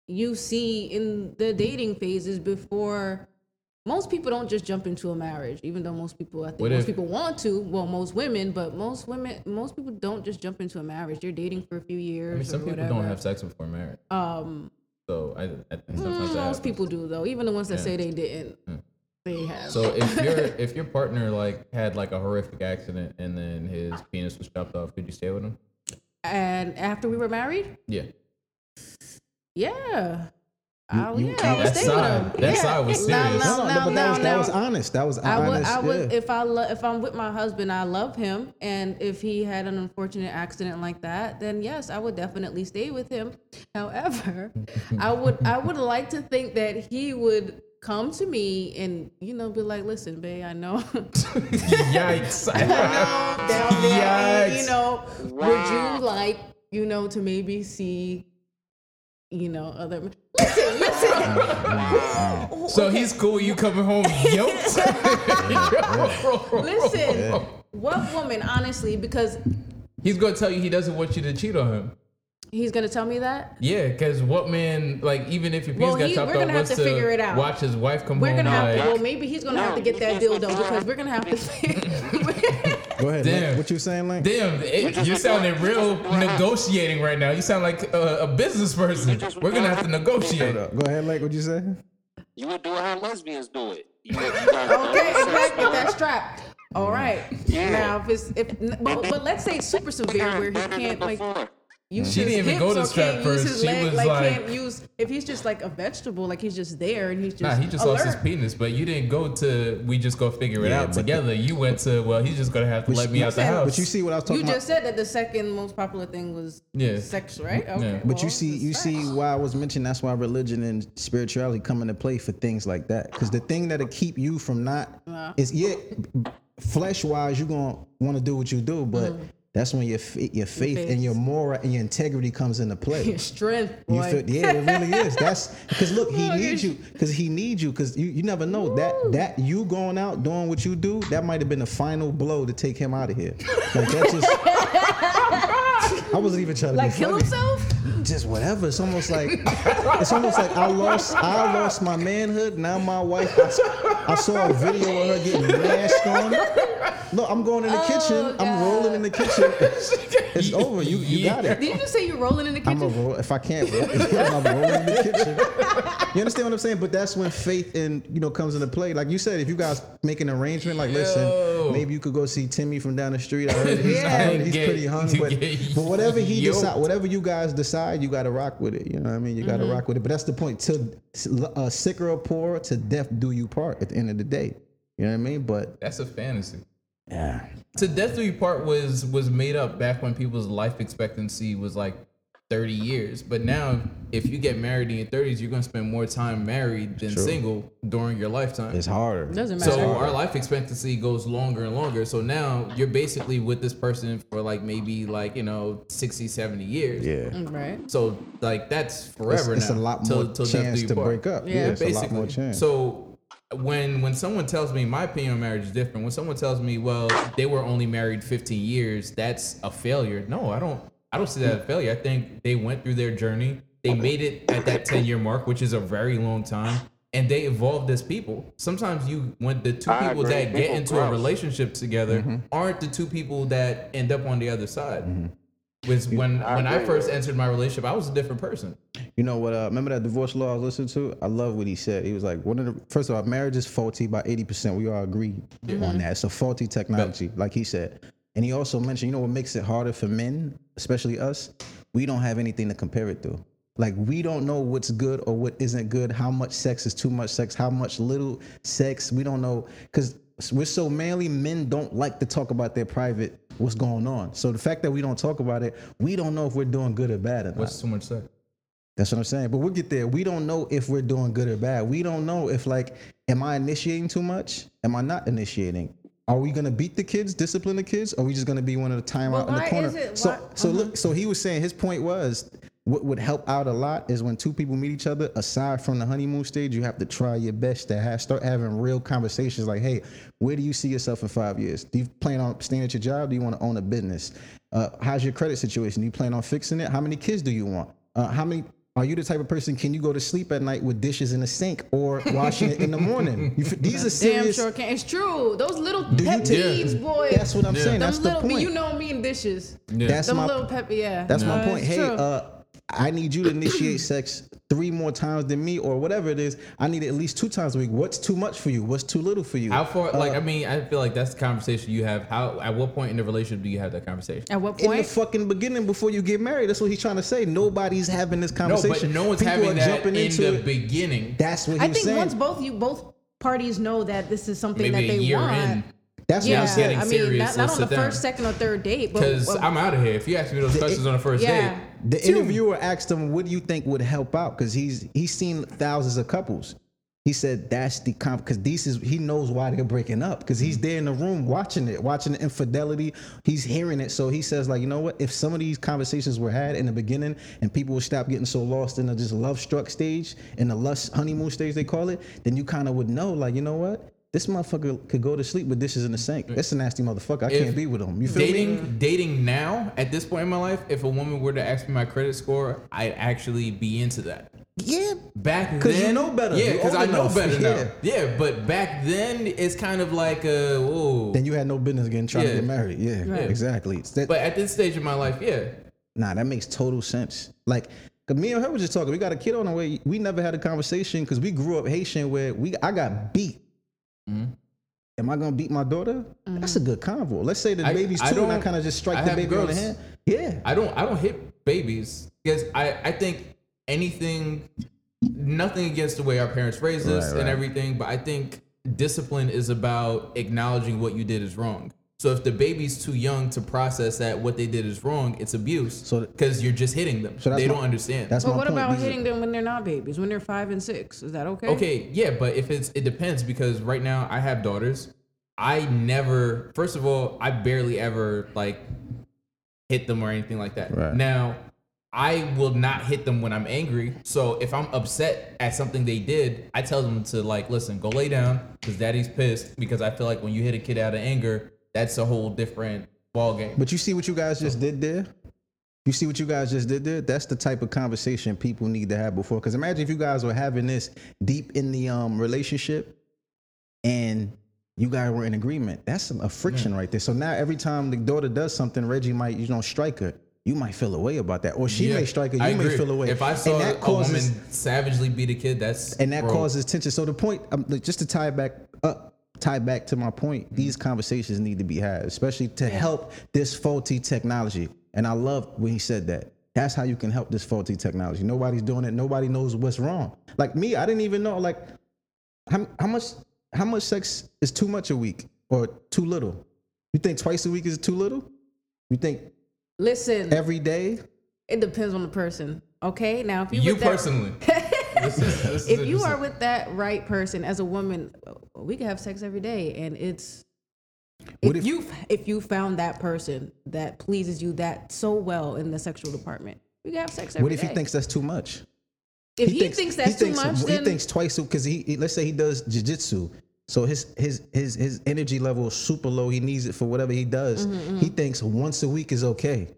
you see in the dating phases before most people don't just jump into a marriage, even though most people I think What most if- people want to. Well, most women, but most women most people don't just jump into a marriage. They're dating for a few years I mean, some people whatever. don't have sex before marriage. um So I, I mm, most people do though. Even the ones that Yeah. say they didn't. They have. So if your if your partner like had like a horrific accident and then his penis was chopped off, could you stay with him? and after we were married, Yeah. yeah. I, oh, you- yeah, I would that stay with side- him. that yeah. side was serious. now- No, no, now- but that was now- that was honest. That was I would, honest. I would, yeah. if I lo- if I'm with my husband, I love him, and if he had an unfortunate accident like that, then yes, I would definitely stay with him. However, I would, I would like to think that he would come to me and you know be like, listen, babe, I know, Yikes! I know down there, Yikes. you know, would you like, you know, to maybe see, you know, other. Listen, listen. So he's cool. You coming home yoked? Listen, what woman, honestly, because He's gonna tell you he doesn't want you to cheat on him. He's gonna tell me that. Yeah, because what man like even if your penis Well, got he- chopped we're off gonna have wants to figure it out. watch his wife come We're home gonna have like, to. Well, maybe he's gonna have to get that dildo because we're gonna have to. Go ahead. Damn. Link. What you saying, Link? Damn, it, you sounding real negotiating right now. You sound like a, a business person. We're gonna have to negotiate. Go ahead, Link. What you say? You would do it how lesbians do it. You, you gotta okay, sex exactly. That strap. All right. Yeah. Now, if it's if, but, but let's say it's super severe where he can't like use She didn't even go to or strap can't first. use his She leg, was like, like- can't use if he's just like a vegetable, like he's just there and he's just Nah, he just alert. lost his penis, but you didn't go to we just go figure it Yeah, out but together. you went to well, he's just gonna have to let me out the house. But you see what I was talking You about? You just said that the second most popular thing was Yeah. sex, right? Okay. But you see, you sex. see why I was mentioning that's why religion and spirituality come into play for things like that. Because the thing that'll keep you from not is yeah, flesh wise, you're gonna want to do what you do, but mm. That's when your f- your faith and your moral and your integrity comes into play. your strength, You feel, yeah, it really is. That's because look, he needs you're- Because he needs you. Because you, you never know that that you going out doing what you do. That might have been the final blow to take him out of here. Like that just. I wasn't even trying to like kill funny himself. Just whatever. It's almost like it's almost like I lost I lost my manhood. Now my wife. I saw a video of her getting mashed on. Look, I'm going in the kitchen. Oh, I'm Oh, rolling in the kitchen. It's over. You you got it. Did you just say you're rolling in the kitchen? I'm a roll. If I can't, roll, I'm rolling in the kitchen. You understand what I'm saying? But that's when faith and you know comes into play. Like you said, if you guys make an arrangement, like Yo. listen, maybe you could go see Timmy from down the street. I heard he's, I heard he's Get- pretty hung, but, but whatever he yoked. decide, whatever you guys decide, you got to rock with it. You know what I mean? You got to Mm-hmm. rock with it. But that's the point. To uh, sick or poor, to death do you part. At the end of the day, you know what I mean? But That's a fantasy. yeah, To death do you part was was made up back when people's life expectancy was like 30 years. But now, if you get married in your 30s, you're going to spend more time married than True. single during your lifetime. It's harder. Doesn't matter. So our life expectancy goes longer and longer. So now you're basically with this person for like maybe like, you know, 60, 70 years. yeah. Mm, right. So So like that's forever it's now. a lot more till death chance to part. break up. Yeah. Yeah, it's basically. a lot more chance. So when when someone tells me my opinion on marriage is different, when someone tells me, well, they were only married 15 years, that's a failure. No, I don't I don't see that as a failure. I think they went through their journey. They made it at that 10 year mark, which is a very long time. And they evolved as people. Sometimes you when the two I people agree. that get People into a relationship together mm-hmm. aren't the two people that end up on the other side. Mm-hmm. Was when I when I first entered my relationship, I was a different person. You know what? Uh, remember that divorce law I was listening to? I love what he said. He was like, one of the first of all, marriage is faulty by eighty percent. We all agree mm-hmm. on that. It's a faulty technology, like he said. And he also mentioned, you know what makes it harder for men, especially us? We don't have anything to compare it to. Like we don't know what's good or what isn't good. How much sex is too much sex? How much little sex? We don't know because we're so manly. Men don't like to talk about their private what's going on. So the fact that we don't talk about it, we don't know if we're doing good or bad or not. What's too much sex? That's what I'm saying. But we'll get there. We don't know if we're doing good or bad. We don't know if like, am I initiating too much? Am I not initiating? Are we gonna beat the kids, discipline the kids? Or are we just gonna be one of the timeout Well, in the corner? it- so why- so uh-huh. look, so he was saying his point was what would help out a lot is when two people meet each other, aside from the honeymoon stage, you have to try your best to have start having real conversations like, hey, where do you see yourself in five years? Do you plan on staying at your job? Do you want to own a business? Uh, how's your credit situation? Do you plan on fixing it? How many kids do you want? Uh, how many are you the type of person? Can you go to sleep at night with dishes in the sink or washing it in the morning? You, these are serious. Damn serious. sure can. It's true. Those little you pet take- peeves, boy. That's what I'm Yeah. saying. Them That's the little, point. You know me and dishes. Yeah. That's Them my little pep, yeah. that's my Uh, point. Hey, uh, I need you to initiate sex three more times than me, or whatever it is. I need it at least two times a week. What's too much for you? What's too little for you? How far? Like, Uh, I mean, I feel like that's the conversation you have. How? At what point in the relationship do you have that conversation? At what point? in the fucking beginning before you get married. That's what he's trying to say. Nobody's having this conversation. No, conversation. but no one's People having that jumping in into the it. beginning. That's what he I think saying. once both you both parties know that this is something Maybe that they want. in, That's yeah, what I'm getting I mean, serious, not, not on the down. first, second, or third date, but because but- I'm out of here. If you ask me those questions on the first yeah. date, The interviewer asked him, "What do you think would help out?" Because he's he's seen thousands of couples. He said that's the comp because this is he knows why they're breaking up because he's there in the room watching it, watching the infidelity. He's hearing it, so he says like, you know what? If some of these conversations were had in the beginning and people would stop getting so lost in the just love struck stage in the lust honeymoon stage they call it, then you kind of would know like, you know what? This motherfucker could go to sleep with dishes in the sink. That's a nasty motherfucker. I If can't be with him. You feel dating me? dating now at this point in my life, if a woman were to ask me my credit score, I'd actually be into that. Yeah, Back 'Cause you then, know better. Yeah, because I know enough. better now. Yeah. Yeah, but back then it's kind of like a whoa. then you had no business getting trying Yeah. to get married. Yeah, Right. exactly. That- But at this stage of my life, yeah, Nah, that makes total sense. Like, cause me and her were just talking. We got a kid on the way. We never had a conversation because we grew up Haitian where we I got beat. Mm-hmm. Am I gonna beat my daughter? That's a good convo. Let's say the I- baby's I two and I kind of just strike I the have baby on the girls. hand. Yeah. I don't I don't hit babies because I I think anything, nothing against the way our parents raised us Right, and everything, but I think discipline is about acknowledging what you did is wrong. So if the baby's too young to process that what they did is wrong, it's abuse. So- because you're just hitting them, So they my- don't understand. That's But my what point. about These are- hitting them when they're not babies? When they're five and six, is that okay? Okay, yeah, but if it's it depends because right now I have daughters. I never first of all, I barely ever like hit them or anything like that. Right. Now, I will not hit them when I'm angry. So if I'm upset at something they did, I tell them to like, listen, go lay down because daddy's pissed because I feel like when you hit a kid out of anger, that's a whole different ball game. But you see what you guys just did there? You see what you guys just did there? That's the type of conversation people need to have before. Because imagine if you guys were having this deep in the um, relationship and you guys were in agreement. That's some, a friction right there. So now every time the daughter does something, Reggie might, you know, strike her. You might feel away about that. Or she Yeah, may strike her, you I may agree. feel away. If I saw and that a causes, woman savagely beat a kid, that's and that bro. causes tension. So the point, um, just to tie it back up, tie back to my point, these mm-hmm. conversations need to be had, especially to help this faulty technology. And I love when he said that. That's how you can help this faulty technology. Nobody's doing it. Nobody knows what's wrong. Like me, I didn't even know like how, how much how much sex is too much a week or too little. You think twice a week is too little? You think Listen, every day? It depends on the person. Okay, now if you You with that- personally. This is- this if you are with that right person as a woman, we can have sex every day, and it's What if, if- you if you found that person that pleases you that so well in the sexual department, we can have sex every What if he thinks that's too much? if he, thinks, that's he thinks, too much, He then thinks twice because he, he- let's say he does jujitsu. So his his his his energy level is super low. He needs it for whatever he does. Mm-hmm, He thinks once a week is okay.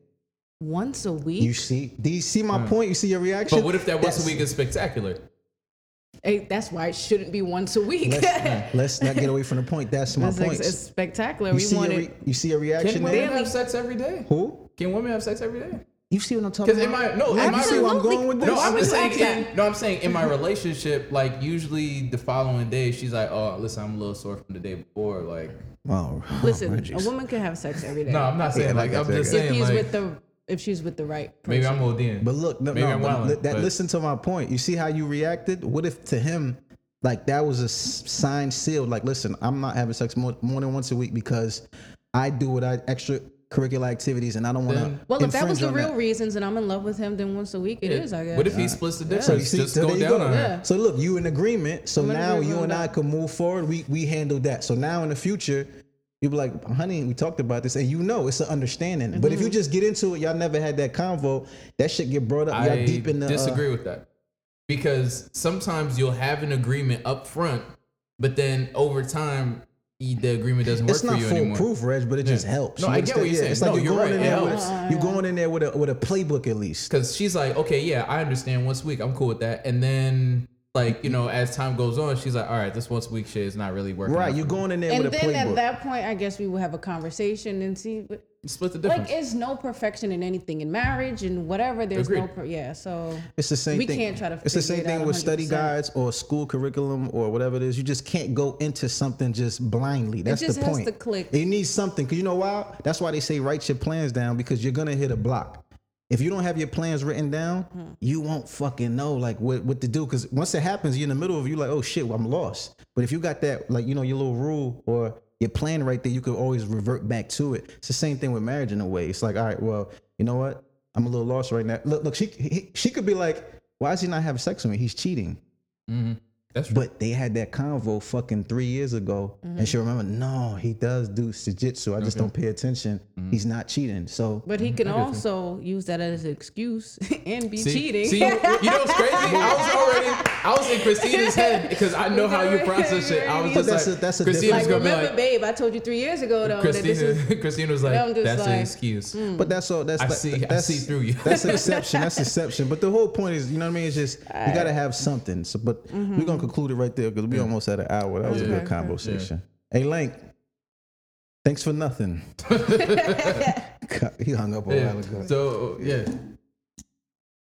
Once a week, You see? Do you see my hmm. point? You see your reaction? But what if that once That's- a week is spectacular? hey, that's why it shouldn't be once a week. Let's, hmm, let's not get away from the point. That's my It's, point. it's spectacular. You we see, want a it. re- you see a reaction Can women there? have sex every day? Who? Can women have sex every day? You see what I'm talking Because in about? my no, in you see where I'm going with this? No, I'm Why just would saying. ask In, no, I'm saying in my relationship, like usually the following day, she's like, "Oh, listen, I'm a little sore from the day before." Like, Oh, Listen, Reggie. a woman can have sex every day. no, I'm not saying Yeah, like. like I'm that, just yeah. if saying he's like. with the if she's with the right person. maybe I'm ODing. But look, no, Maybe no, I'm but wildin', that, but- listen to my point. You see how you reacted? What if to him, like that was a s- sign sealed? Like, listen, I'm not having sex more, more than once a week because I do what I extracurricular activities, and I don't want to. Well, if that was the real reasons and I'm in love with him, then once a week it is. I guess. What if he splits the difference? So you see, just so go there you down go. on her. Yeah. So look, you in agreement. So I'm in now agreement you with and I that. can move forward. We we handled that. So now in the future, you be like, honey, we talked about this, and you know it's an understanding. But if Mm-hmm. you just get into it, y'all never had that convo. That shit get brought up. Y'all I deep in the. uh, disagree with that because sometimes you'll have an agreement up front, but then over time the agreement doesn't work it's for you anymore. foolproof, Reg, but it just helps. No, You I get what you're Yeah, saying. It's like No, you're you're going right. in there with a, you're going in there with a with a playbook at least. Because she's like, okay, yeah, I understand once a week, I'm cool with that, and then like you know as time goes on, she's like, all right, this once a week shit is not really working. Right, you're going in there and with a then at that point, I guess we will have a conversation and see. But split the difference. like, difference. it's no perfection in anything in marriage and whatever. There's no, per- yeah. So It's the same we thing. can't try to It's the same it thing with study 100%. guides or school curriculum or whatever it is. You just can't go into something just blindly. That's just the has point. to click. It needs something because you know why? That's why they say write your plans down because you're gonna hit a block. If you don't have your plans written down, Hmm. you won't fucking know like what, what to do. Because once it happens, you're in the middle of you like, oh shit, well, I'm lost. But if you got that like you know your little rule or your plan right there, you could always revert back to it. It's the same thing with marriage in a way. It's like, all right, well, you know what? I'm a little lost right now. Look, look, she he, she could be like, why is he not having sex with me? He's cheating. That's true. But they had that convo fucking three years ago, and she mm-hmm. remember, no, he does do jujitsu. I just don't pay attention. Mm-hmm. He's not cheating. So But he can also use that as an excuse and be See, cheating. see, you know what's crazy? I was already, I was in Christina's head because I know how you process it. I was just that's like, a- that's a Christina's like, gonna be remember, like, babe, I told you three years ago though that this Christina, is. Christina was I'm like, that's an like, excuse. Hmm. But that's all. That's I like- see- I That's, see through you. That's an exception. That's an exception. But the whole point is, you know what I mean? It's just you got to have something. So, but we're gonna conclude it right there because we almost had an hour. That was a good conversation. Hey, Link. Thanks for nothing. he hung up a while ago. So yeah,